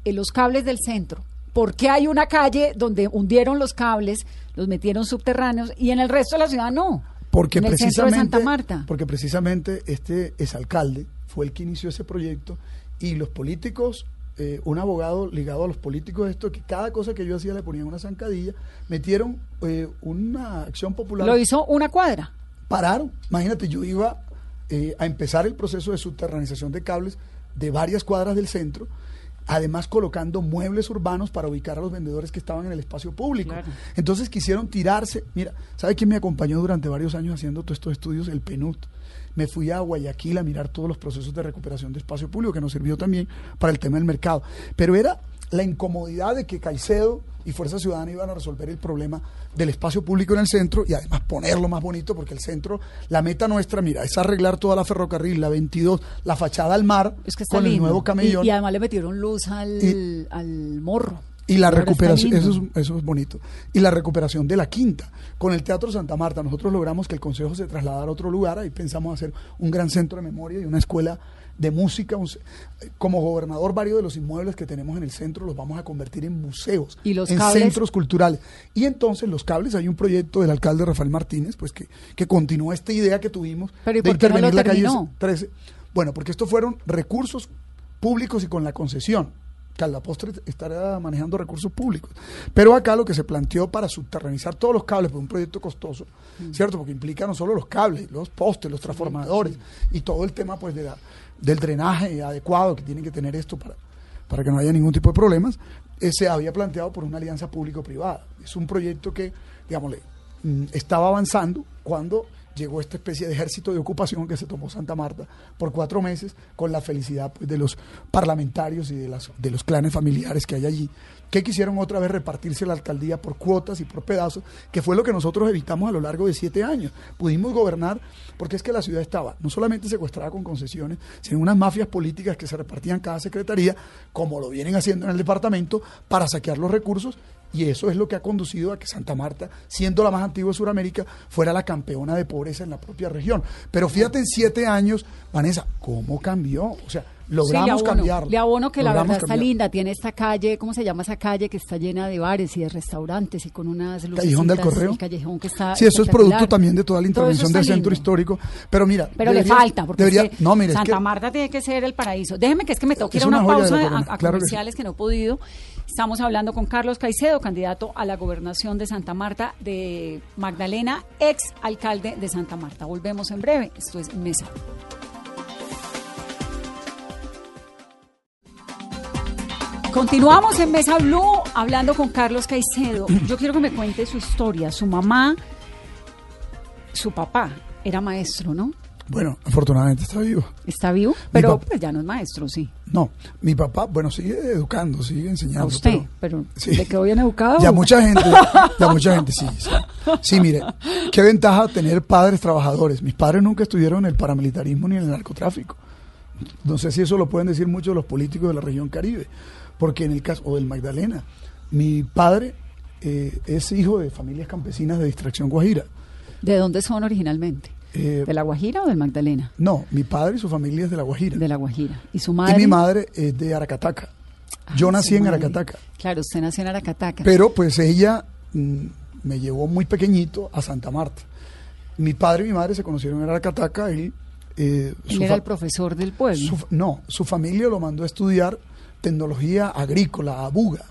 En los cables del centro. ¿Por qué hay una calle donde hundieron los cables, los metieron subterráneos y en el resto de la ciudad no? Porque en el centro de precisamente, Santa Marta. porque precisamente este exalcalde fue el que inició ese proyecto y los políticos, eh, un abogado ligado a los políticos, esto que cada cosa que yo hacía le ponían una zancadilla, metieron eh, una acción popular. Lo hizo una cuadra. pararon. Imagínate, yo iba eh, a empezar el proceso de subterranización de cables de varias cuadras del centro, además colocando muebles urbanos para ubicar a los vendedores que estaban en el espacio público. Claro. Entonces quisieron tirarse. Mira, ¿sabe quién me acompañó durante varios años haciendo todos estos estudios? El PNUD. Me fui a Guayaquil a mirar todos los procesos de recuperación de espacio público, que nos sirvió también para el tema del mercado. Pero era la incomodidad de que Caicedo y Fuerza Ciudadana iban a resolver el problema del espacio público en el centro y además ponerlo más bonito, porque el centro, la meta nuestra, mira, es arreglar toda la ferrocarril, la 22, la fachada al mar, Es que está con el nuevo camellón. Y, y además le metieron luz al, Y- al morro. Y la recuperación, eso es, eso es bonito. Y la recuperación de la quinta. Con el Teatro Santa Marta, nosotros logramos que el Consejo se trasladara a otro lugar. Ahí pensamos hacer un gran centro de memoria y una escuela de música. como gobernador, varios de los inmuebles que tenemos en el centro los vamos a convertir en museos, ¿Y los en cables? centros culturales. Y entonces los cables, hay un proyecto del alcalde Rafael Martínez, pues que, que continúa esta idea que tuvimos Pero ¿y de qué no intervenir la calle terminó? 13. Bueno, porque estos fueron recursos públicos y con la concesión. Caldapostre estará manejando recursos públicos. Pero acá lo que se planteó para subterranizar todos los cables, pues un proyecto costoso, ¿cierto? Porque implica no solo los cables, los postes, los transformadores y todo el tema pues de la- del drenaje adecuado que tiene que tener esto para, para que no haya ningún tipo de problemas, eh, se había planteado por una alianza público-privada. Es un proyecto que, digámosle, mm, estaba avanzando cuando llegó esta especie de ejército de ocupación que se tomó Santa Marta por cuatro meses con la felicidad pues, de los parlamentarios y de, las, de los clanes familiares que hay allí, que quisieron otra vez repartirse la alcaldía por cuotas y por pedazos, que fue lo que nosotros evitamos a lo largo de siete años. Pudimos gobernar porque es que la ciudad estaba no solamente secuestrada con concesiones, sino unas mafias políticas que se repartían cada secretaría, como lo vienen haciendo en el departamento, para saquear los recursos y eso es lo que ha conducido a que Santa Marta, siendo la más antigua de Sudamérica, fuera la campeona de pobreza en la propia región. Pero fíjate en siete años, Vanessa, ¿cómo cambió? O sea, logramos sí, le abono, cambiarlo. Le abono que la verdad está linda. Tiene esta calle, ¿cómo se llama esa calle? Que está llena de bares y de restaurantes y con unas luces. Callejón del Correo. El callejón que está. Sí, eso es producto también de toda la intervención del centro histórico. Pero mira, Pero le falta, porque debería, es que no, mire, es Santa que- Marta tiene que ser el paraíso. Déjeme que es que me tengo que ir a una, pausa a, corona, a claro que sí. comerciales que no he podido. Estamos hablando con Carlos Caicedo, candidato a la gobernación de Santa Marta de Magdalena, ex alcalde de Santa Marta. Volvemos en breve. Esto es Mesa. Continuamos en Mesa Blue hablando con Carlos Caicedo. <clears throat> Yo quiero que me cuente su historia. Su mamá, su papá era maestro, ¿no? Bueno, afortunadamente está vivo. Está vivo, pero pues ya no es maestro, sí. No, mi papá, bueno, sigue educando, sigue enseñando. A usted, pero- pero, sí. ¿le quedó bien educado? Ya mucha gente, ya mucha gente, sí, sí. Sí, mire, qué ventaja tener padres trabajadores. Mis padres nunca estuvieron en el paramilitarismo ni en el narcotráfico. No sé si eso lo pueden decir muchos de los políticos de la región Caribe, porque en el caso, o del Magdalena, mi padre eh, es hijo de familias campesinas de distracción guajira. ¿De dónde son originalmente? Eh, ¿De la Guajira o del Magdalena? no, mi padre y su familia es de la Guajira. De la Guajira. ¿Y su y madre? mi madre es de Aracataca. Ah, Yo nací en madre. Aracataca. Claro, usted nació en Aracataca. Pero pues ella mm, me llevó muy pequeñito a Santa Marta. Mi padre y mi madre se conocieron en Aracataca. Él, eh, Él su era el profesor del pueblo. su- no, su familia lo mandó a estudiar tecnología agrícola a Buga.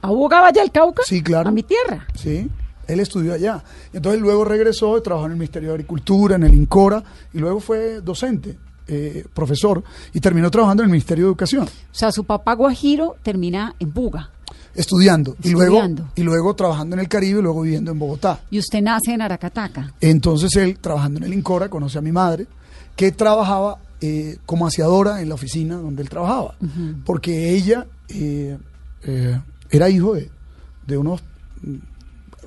¿A Buga Valle del Cauca? Sí, claro. A mi tierra. ¿sí? Él estudió allá. Entonces luego regresó y trabajó en el Ministerio de Agricultura, en el INCORA, y luego fue docente, eh, profesor, y terminó trabajando en el Ministerio de Educación, O sea, su papá Guajiro termina en Buga. estudiando, y luego Estudiando. y luego trabajando en el Caribe y luego viviendo en Bogotá. Y usted nace en Aracataca. Entonces él, trabajando en el INCORA, conoce a mi madre, que trabajaba eh, como aseadora en la oficina donde él trabajaba, porque ella eh, eh, era hijo de, de unos,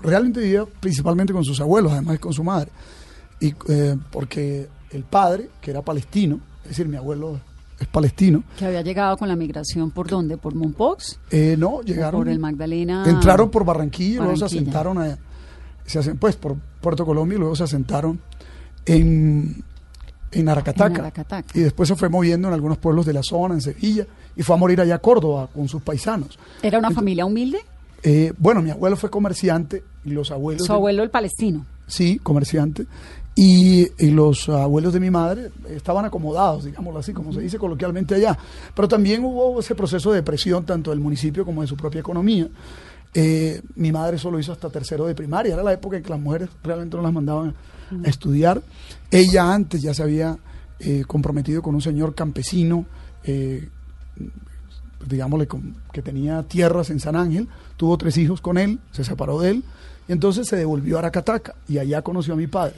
realmente vivía principalmente con sus abuelos, además con su madre, y eh, porque el padre, que era palestino, es decir, mi abuelo es palestino, Que había llegado con la migración por dónde? ¿Por Monpox? eh, no, llegaron... por el Magdalena. Entraron por Barranquilla, y luego se Barranquilla. asentaron a- se asen- pues por Puerto Colombia y luego se asentaron en, en Aracataca. En Aracataca. Y después se fue moviendo en algunos pueblos de la zona, en Sevilla, y fue a morir allá a Córdoba con sus paisanos. ¿Era una familia humilde? Eh, bueno, mi abuelo fue comerciante y los abuelos... Su de- abuelo el palestino. sí, comerciante. Y, y los abuelos de mi madre estaban acomodados, digámoslo así, como se dice coloquialmente allá. Pero también hubo ese proceso de presión tanto del municipio como de su propia economía. Eh, mi madre solo hizo hasta tercero de primaria, era la época en que las mujeres realmente no las mandaban a estudiar. Ella antes ya se había eh, comprometido con un señor campesino, eh, digámosle, con- que tenía tierras en San Ángel, tuvo tres hijos con él, se separó de él, y entonces se devolvió a Aracataca y allá conoció a mi padre.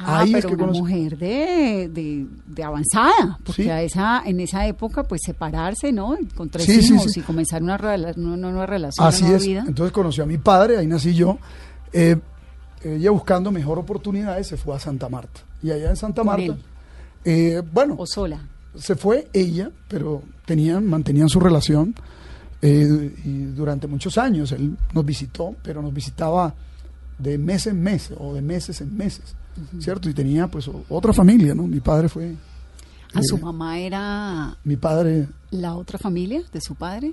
Ah, Ahí es pero que una mujer de, de, de avanzada, porque Sí. a esa, en esa época, pues separarse, ¿no? Con tres Sí, hijos sí. y comenzar una, rela- una nueva relación, Así una nueva es. vida. Entonces conoció a mi padre, ahí nací yo. Eh, ella buscando mejor oportunidades se fue a Santa Marta. Y allá en Santa ¿Con Marta, eh, bueno, O sola. se fue ella, pero tenían, mantenían su relación eh, y durante muchos años él nos visitó, pero nos visitaba de mes en mes o de meses en meses, ¿cierto? Y tenía pues otra familia, ¿no? Mi padre fue, ¿A su Eh, mamá era mi padre, la otra familia de su padre?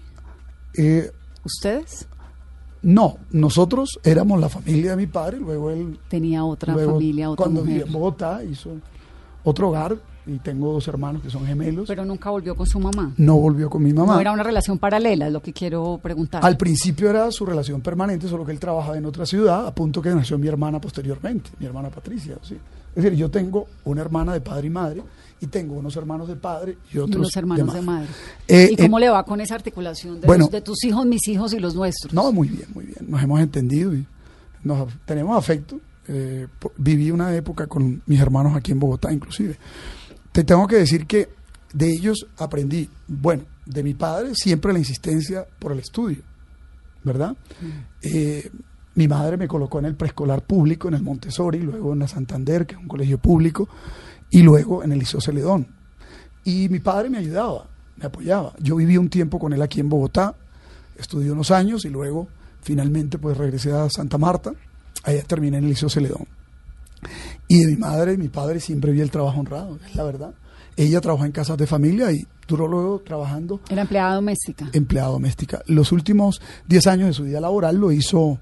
¿Ustedes? No, nosotros éramos la familia de mi padre, luego él Tenía otra Luego, familia, otra cuando mujer. en Bogotá hizo otro hogar y tengo dos hermanos que son gemelos. Pero nunca volvió con su mamá. no volvió con mi mamá. No era una relación paralela, es lo que quiero preguntar. Al principio era su relación permanente, solo que él trabajaba en otra ciudad, a punto que nació mi hermana posteriormente, mi hermana Patricia. ¿sí? Es decir, yo tengo una hermana de padre y madre y tengo unos hermanos de padre y Y otros unos hermanos de madre. Eh, ¿Y cómo eh, le va con esa articulación de, bueno. los- de tus hijos, mis hijos y los nuestros? No, muy bien, muy bien. Nos hemos entendido y nos tenemos afecto. Eh, viví una época con mis hermanos aquí en Bogotá, inclusive. Te tengo que decir que de ellos aprendí, bueno, de mi padre siempre la insistencia por el estudio, ¿verdad? Eh, mi madre me colocó en el preescolar público, en el Montessori, luego en la Santander, que es un colegio público, y luego en el Liceo Celedón. Y mi padre me ayudaba, me apoyaba. Yo viví un tiempo con él aquí en Bogotá, estudié unos años y luego finalmente pues regresé a Santa Marta, allá terminé en el Liceo Celedón. Y de mi madre y mi padre siempre vi el trabajo honrado, es la verdad. Ella trabajó en casas de familia y duró luego trabajando Era empleada doméstica. empleada doméstica. Los últimos 10 años de su vida laboral lo hizo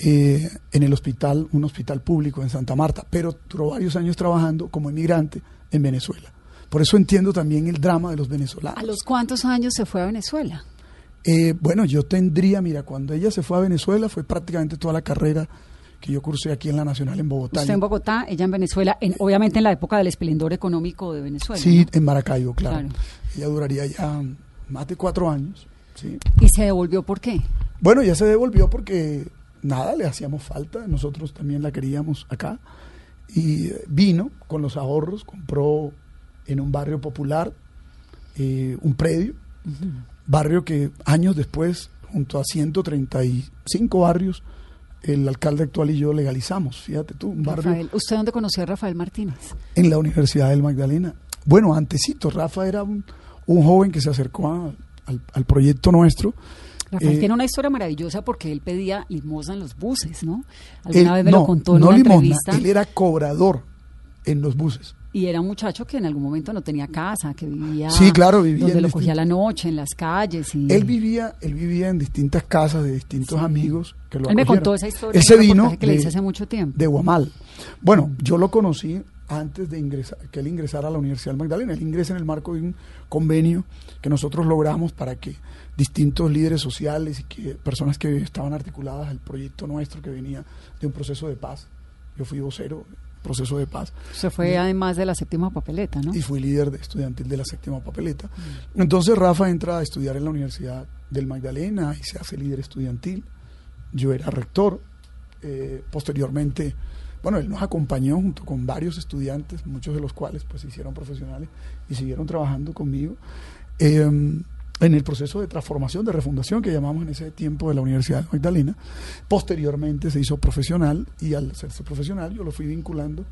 eh, en el hospital, un hospital público en Santa Marta, pero duró varios años trabajando como inmigrante en Venezuela. Por eso entiendo también el drama de los venezolanos. ¿A los cuántos años se fue a Venezuela? Eh, bueno, yo tendría, mira, cuando ella se fue a Venezuela fue prácticamente toda la carrera que yo cursé aquí en la Nacional en Bogotá. Usted en Bogotá, ella en Venezuela, en, obviamente en la época del esplendor económico de Venezuela. Sí, ¿no? en Maracaibo, claro. Claro. Ella duraría ya más de cuatro años. Sí. ¿Y se devolvió por qué? Bueno, ya se devolvió porque nada, le hacíamos falta, nosotros también la queríamos acá. Y vino con los ahorros, compró en un barrio popular eh, un predio, barrio que años después, junto a 135 barrios, el alcalde actual y yo legalizamos, fíjate tú, un barrio Rafael, ¿usted dónde conoció a Rafael Martínez? en la Universidad del Magdalena. Bueno, antesito, Rafa era un, un joven que se acercó a- al, al proyecto nuestro. Rafael Eh, tiene una historia maravillosa porque él pedía limosna en los buses, ¿no? Alguna Él- vez me no, lo contó en no una limosna, entrevista. él era cobrador en los buses. Y era un muchacho que en algún momento no tenía casa, que vivía, Sí, claro, vivía donde lo cogía la noche, en las calles. Y... Él vivía, él vivía en distintas casas de distintos amigos que lo Él me contó esa historia. Él en se un vino que le de- hice hace mucho tiempo. de Guamal. Bueno, yo lo conocí antes de ingresar, que él ingresara a la Universidad del Magdalena. Él ingresa en el marco de un convenio que nosotros logramos para que distintos líderes sociales y que personas que estaban articuladas al proyecto nuestro que venía de un proceso de paz. Yo fui vocero, proceso de paz. Se fue además de la séptima papeleta, ¿no? y fui líder de estudiantil de la séptima papeleta. Entonces Rafa entra a estudiar en la Universidad del Magdalena y se hace líder estudiantil. Yo era rector. Eh, posteriormente, bueno, él nos acompañó junto con varios estudiantes, muchos de los cuales pues se hicieron profesionales y siguieron trabajando conmigo. Eh, en el proceso de transformación, de refundación que llamamos en ese tiempo de la Universidad del Magdalena. Posteriormente se hizo profesional y al hacerse profesional yo lo fui vinculando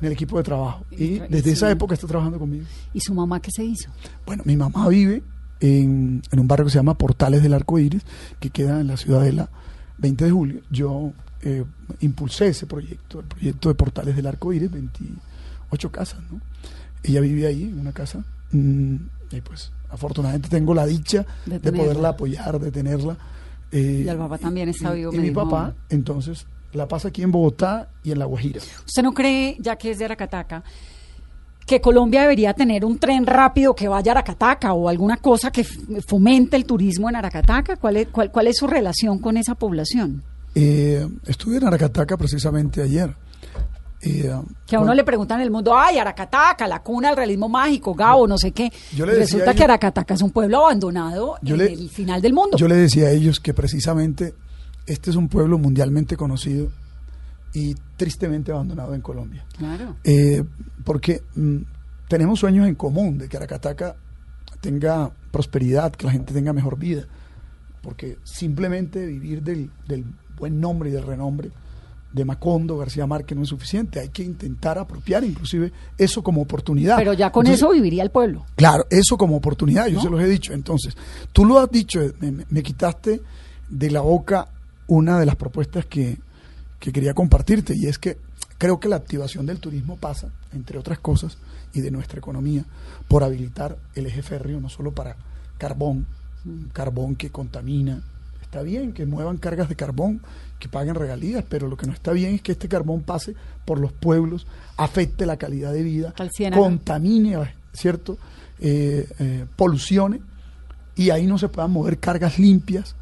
en el equipo de trabajo. Y desde esa época está trabajando conmigo. ¿Y su mamá qué se hizo? Bueno, mi mamá vive en, en un barrio que se llama Portales del Arco Iris, que queda en la ciudadela 20 de julio. Yo eh, impulsé ese proyecto, el proyecto de Portales del Arco Iris, 28 casas, ¿no? Ella vive ahí, en una casa, mm, y pues afortunadamente tengo la dicha De poderla apoyar, de tenerla. eh, Y el papá también está vivo, Y, me mi dijo. papá, entonces, la pasa aquí en Bogotá y en La Guajira. ¿Usted no cree, ya que es de Aracataca, que Colombia debería tener un tren rápido que vaya a Aracataca o alguna cosa que fomente el turismo en Aracataca? ¿Cuál es, cuál, cuál es su relación con esa población? Eh, estuve en Aracataca precisamente ayer. Eh, Que a uno con- le preguntan en el mundo, ay, Aracataca, la cuna del realismo mágico, Gabo, no sé qué. Yo le Y decía Resulta a que ellos- Aracataca es un pueblo abandonado Yo en le- el final del mundo. Yo le decía a ellos que precisamente este es un pueblo mundialmente conocido y tristemente abandonado en Colombia. Claro. Eh, porque mm, tenemos sueños en común de que Aracataca tenga prosperidad, que la gente tenga mejor vida. Porque simplemente vivir del, del buen nombre y del renombre de Macondo, García Márquez no es suficiente. Hay que intentar apropiar inclusive eso como oportunidad. Pero ya con Entonces, eso viviría el pueblo. Claro, eso como oportunidad, yo ¿No? se los he dicho. Entonces, tú lo has dicho, me, quitaste de la boca una de las propuestas que, que quería compartirte, y es que creo que la activación del turismo pasa, entre otras cosas, y de nuestra economía, por habilitar el eje férreo, no solo para carbón, carbón que contamina. Está bien que muevan cargas de carbón, que paguen regalías, pero lo que no está bien es que este carbón pase por los pueblos, afecte la calidad de vida, contamine, ¿cierto? Eh, eh, polucione y ahí no se puedan mover cargas limpias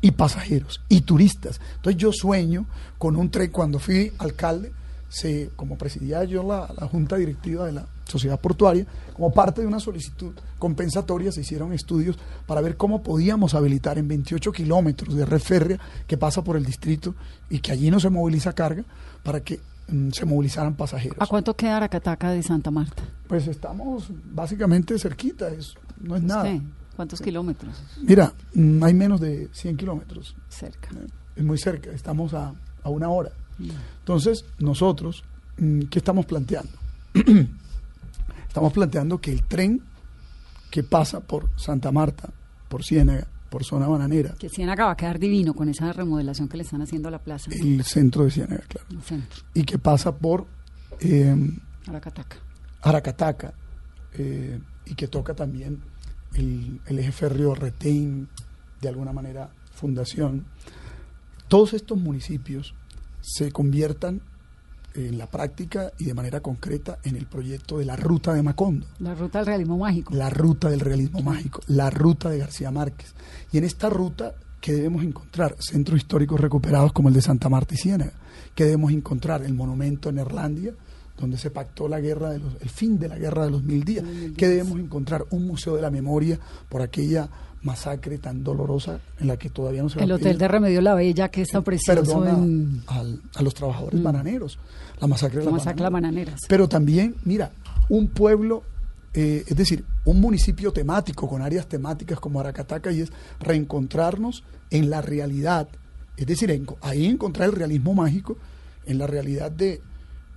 y pasajeros y turistas. Entonces yo sueño con un tren, cuando fui alcalde, se, como presidía yo la, la junta directiva de la sociedad portuaria, como parte de una solicitud compensatoria se hicieron estudios para ver cómo podíamos habilitar en 28 kilómetros de red férrea que pasa por el distrito y que allí no se moviliza carga para que mm, se movilizaran pasajeros. ¿A cuánto queda Aracataca de Santa Marta? Pues estamos básicamente cerquita, es, no es nada. ¿Cuántos kilómetros? Mira, mm, hay menos de 100 kilómetros, Cerca. eh, es muy cerca, estamos a, a una hora. Entonces, nosotros, mm, ¿qué estamos planteando? <clears throat> estamos planteando que el tren que pasa por Santa Marta, por Ciénaga, por zona bananera, Que Ciénaga va a quedar divino con esa remodelación que le están haciendo a la plaza. el centro de Ciénaga, claro, el centro. y que pasa por eh, Aracataca. Aracataca eh, y que toca también el, el eje férreo Retén, de alguna manera Fundación, todos estos municipios se conviertan en la práctica y de manera concreta en el proyecto de la ruta de Macondo, La ruta del realismo mágico. la ruta del realismo mágico, la ruta de García Márquez. Y en esta ruta, ¿qué debemos encontrar? Centros históricos recuperados como el de Santa Marta y Ciénaga. ¿Qué debemos encontrar? El monumento en Erlandia, donde se pactó la guerra de los, el fin de la guerra de los mil días. ¿Qué debemos encontrar? Un museo de la memoria por aquella masacre tan dolorosa en la que todavía no se va El a hotel de Remedio La Bella, que está precioso en al- a los trabajadores bananeros, la masacre de la las bananeras. pero también, mira, un pueblo, eh, es decir, un municipio temático con áreas temáticas como Aracataca y es reencontrarnos en la realidad, es decir, en- ahí encontrar el realismo mágico en la realidad de,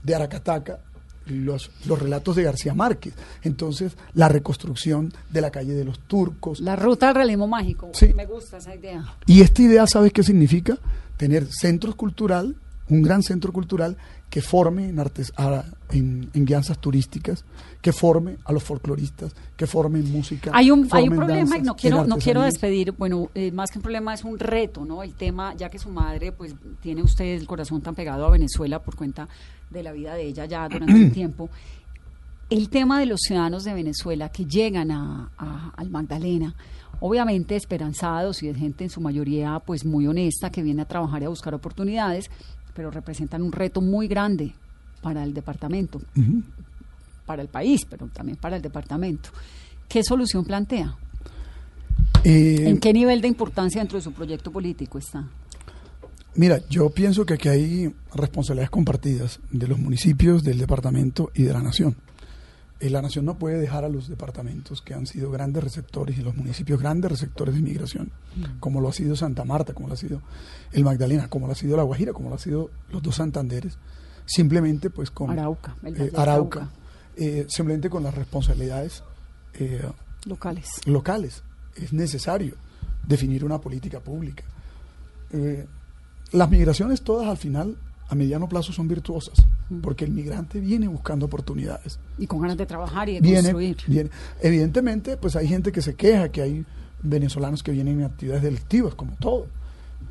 de Aracataca, los, los relatos de García Márquez, entonces la reconstrucción de la calle de los turcos, La ruta del realismo mágico. Sí. Me gusta esa idea. y esta idea, ¿sabes qué significa? Tener centros cultural, un gran centro cultural que forme en, artes, a- en, en guianzas turísticas, que forme a los folcloristas, que forme en música. Hay un, hay un problema y danzas, no quiero, no quiero despedir, bueno, eh, más que un problema es un reto, ¿no? El tema, ya que su madre, pues tiene usted el corazón tan pegado a Venezuela por cuenta de la vida de ella ya durante un <clears throat> tiempo. El tema de los ciudadanos de Venezuela que llegan a, a- al Magdalena, obviamente esperanzados y de gente en su mayoría pues muy honesta que viene a trabajar y a buscar oportunidades, pero representan un reto muy grande para el departamento, para el país, pero también para el departamento. ¿Qué solución plantea? Eh, ¿En qué nivel de importancia dentro de su proyecto político está? Mira, yo pienso que aquí hay responsabilidades compartidas de los municipios, del departamento y de la nación. Eh, la nación no puede dejar a los departamentos que han sido grandes receptores y los municipios grandes receptores de inmigración, como lo ha sido Santa Marta, como lo ha sido el Magdalena, como lo ha sido la Guajira, como lo ha sido los dos Santanderes, simplemente pues con Arauca, eh, Arauca, eh, simplemente con las responsabilidades eh, Locales. locales. Es necesario definir una política pública. Las migraciones todas al final, a mediano plazo, son virtuosas, porque el migrante viene buscando oportunidades. Y con ganas de trabajar y de Viene, construir. viene. Evidentemente, pues hay gente que se queja, que hay venezolanos que vienen en actividades delictivas, como todo.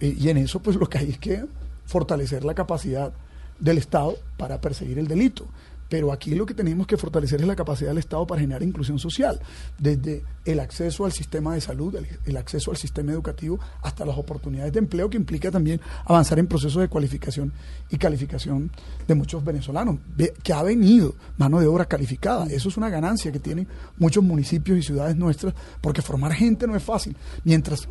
Eh, y en eso, pues lo que hay es que fortalecer la capacidad del Estado para perseguir el delito. Pero aquí lo que tenemos que fortalecer es la capacidad del Estado para generar inclusión social, desde el acceso al sistema de salud, el, acceso al sistema educativo, hasta las oportunidades de empleo que implica también avanzar en procesos de cualificación y calificación de muchos venezolanos, Ve- que ha venido mano de obra calificada. Eso es una ganancia que tienen muchos municipios y ciudades nuestras, porque formar gente no es fácil. Mientras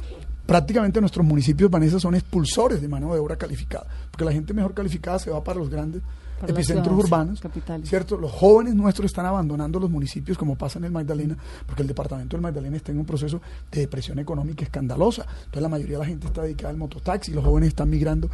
prácticamente nuestros municipios, Vanessa, son expulsores de mano de obra calificada, porque la gente mejor calificada se va para los grandes Para epicentros urbanos, capitales. ¿cierto? Los jóvenes nuestros están abandonando los municipios como pasa en el Magdalena, porque el departamento del Magdalena está en un proceso de depresión económica escandalosa. Entonces la mayoría de la gente está dedicada al mototaxi, los jóvenes están migrando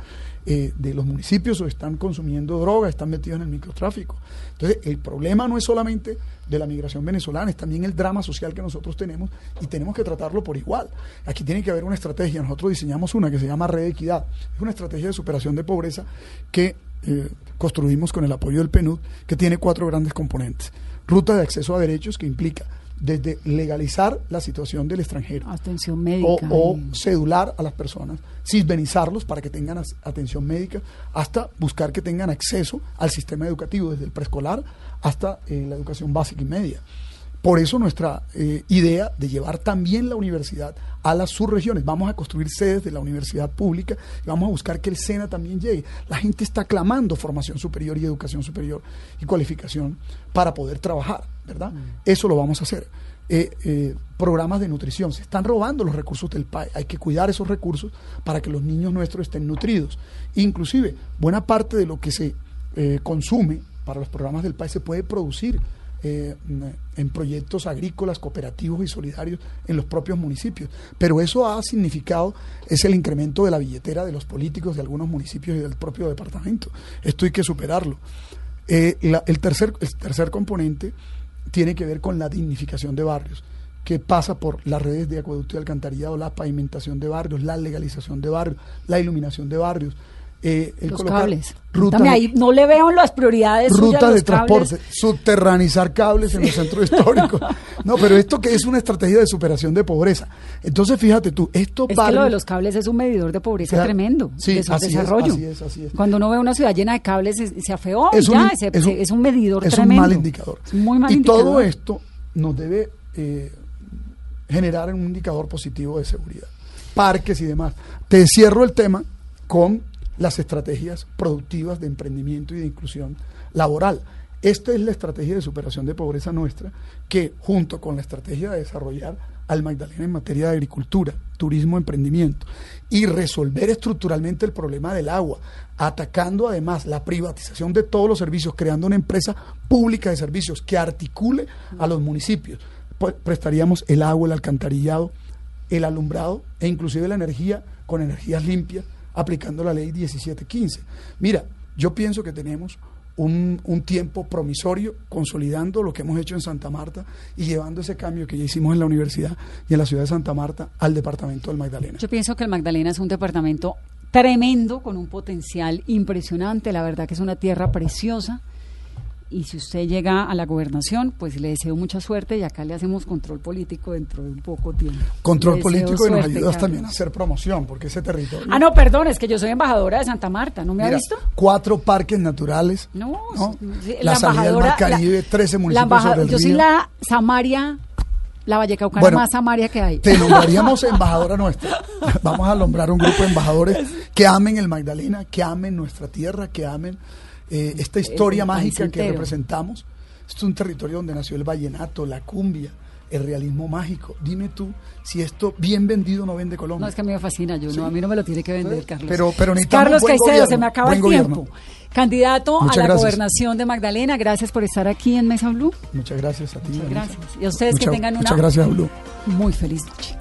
eh, de los municipios o están consumiendo droga, están metidos en el microtráfico. Entonces el problema no es solamente de la migración venezolana, es también el drama social que nosotros tenemos y tenemos que tratarlo por igual. Aquí tiene que haber una estrategia, nosotros diseñamos una que se llama Red Equidad, es una estrategia de superación de pobreza que eh, construimos con el apoyo del PNUD, que tiene cuatro grandes componentes. Ruta de acceso a derechos, que implica desde legalizar la situación del extranjero Atención o, médica. o y- cedular a las personas, cisbenizarlos para que tengan atención médica, hasta buscar que tengan acceso al sistema educativo, desde el preescolar hasta eh, la educación básica y media. Por eso nuestra eh, idea de llevar también la universidad a las subregiones. Vamos a construir sedes de la universidad pública y vamos a buscar que el SENA también llegue. La gente está clamando formación superior y educación superior y cualificación para poder trabajar, ¿verdad? Eso lo vamos a hacer. Eh, eh, programas de nutrición. Se están robando los recursos del país. Hay que cuidar esos recursos para que los niños nuestros estén nutridos. Inclusive, buena parte de lo que se eh, consume para los programas del país se puede producir eh, en proyectos agrícolas, cooperativos y solidarios en los propios municipios. Pero eso ha significado, es el incremento de la billetera de los políticos de algunos municipios y del propio departamento. Esto hay que superarlo. Eh, el, tercer, el tercer componente tiene que ver con la dignificación de barrios que pasa por las redes de acueducto y alcantarillado, la pavimentación de barrios, la legalización de barrios, la iluminación de barrios, eh, los cables. de- ahí, no le veo las prioridades suyas rutas de cables. transporte, subterranizar cables en los centros <laughs> históricos. No, pero esto que es una estrategia de superación de pobreza. Entonces, fíjate tú, estos Es que lo de los cables es un medidor de pobreza tremendo, Sí, de su así es, desarrollo. así es, así es. Cuando uno ve una ciudad llena de cables, se, se afeó, es ya, un, se- es un- se- es un medidor es tremendo. un mal indicador. Es muy mal y indicador. todo esto nos debe eh, generar un indicador positivo de seguridad. Parques y demás. Te cierro el tema con las estrategias productivas de emprendimiento y de inclusión laboral. Esta es la estrategia de superación de pobreza nuestra, que junto con la estrategia de desarrollar al Magdalena en materia de agricultura, turismo, emprendimiento, y resolver estructuralmente el problema del agua, atacando además la privatización de todos los servicios, creando una empresa pública de servicios que articule a los municipios. Pues, prestaríamos el agua, el alcantarillado, el alumbrado e inclusive la energía con energías limpias, aplicando la ley 1715. Mira, yo pienso que tenemos un, un tiempo promisorio consolidando lo que hemos hecho en Santa Marta y llevando ese cambio que ya hicimos en la universidad y en la ciudad de Santa Marta al departamento del Magdalena. Yo pienso que el Magdalena es un departamento tremendo, con un potencial impresionante. La verdad que es una tierra preciosa. Y si usted llega a la gobernación, pues le deseo mucha suerte y acá le hacemos control político dentro de un poco tiempo. Control político y nos suerte, ayudas Carlos. también a hacer promoción, porque ese territorio. Ah, no, perdón, es que yo soy embajadora de Santa Marta, ¿no me ha Mira, visto? Cuatro parques naturales. No, sí, la, salida del Mar Caribe, 13 la municipios embaja- sobre el Yo soy la Samaria, la Vallecaucana Bueno, más Samaria que hay. Te nombraríamos embajadora nuestra. Vamos a nombrar un grupo de embajadores <laughs> que amen el Magdalena, que amen nuestra tierra, que amen eh, esta historia país mágica que representamos. Esto es un territorio donde nació el vallenato, la cumbia, el realismo mágico. Dime tú si esto bien vendido no vende Colombia. No, es que a mí me fascina, yo no, a mí no me lo tiene que vender, Carlos. Pero- pero Carlos buen Caicedo, gobierno, se me acaba el gobierno. tiempo. Candidato Muchas a la gracias. gobernación de Magdalena, gracias por estar aquí en Mesa Blue. Muchas gracias a ti. Muchas gracias. Y a ustedes que Muchas- tengan una Muchas gracias, Blue. muy feliz noche.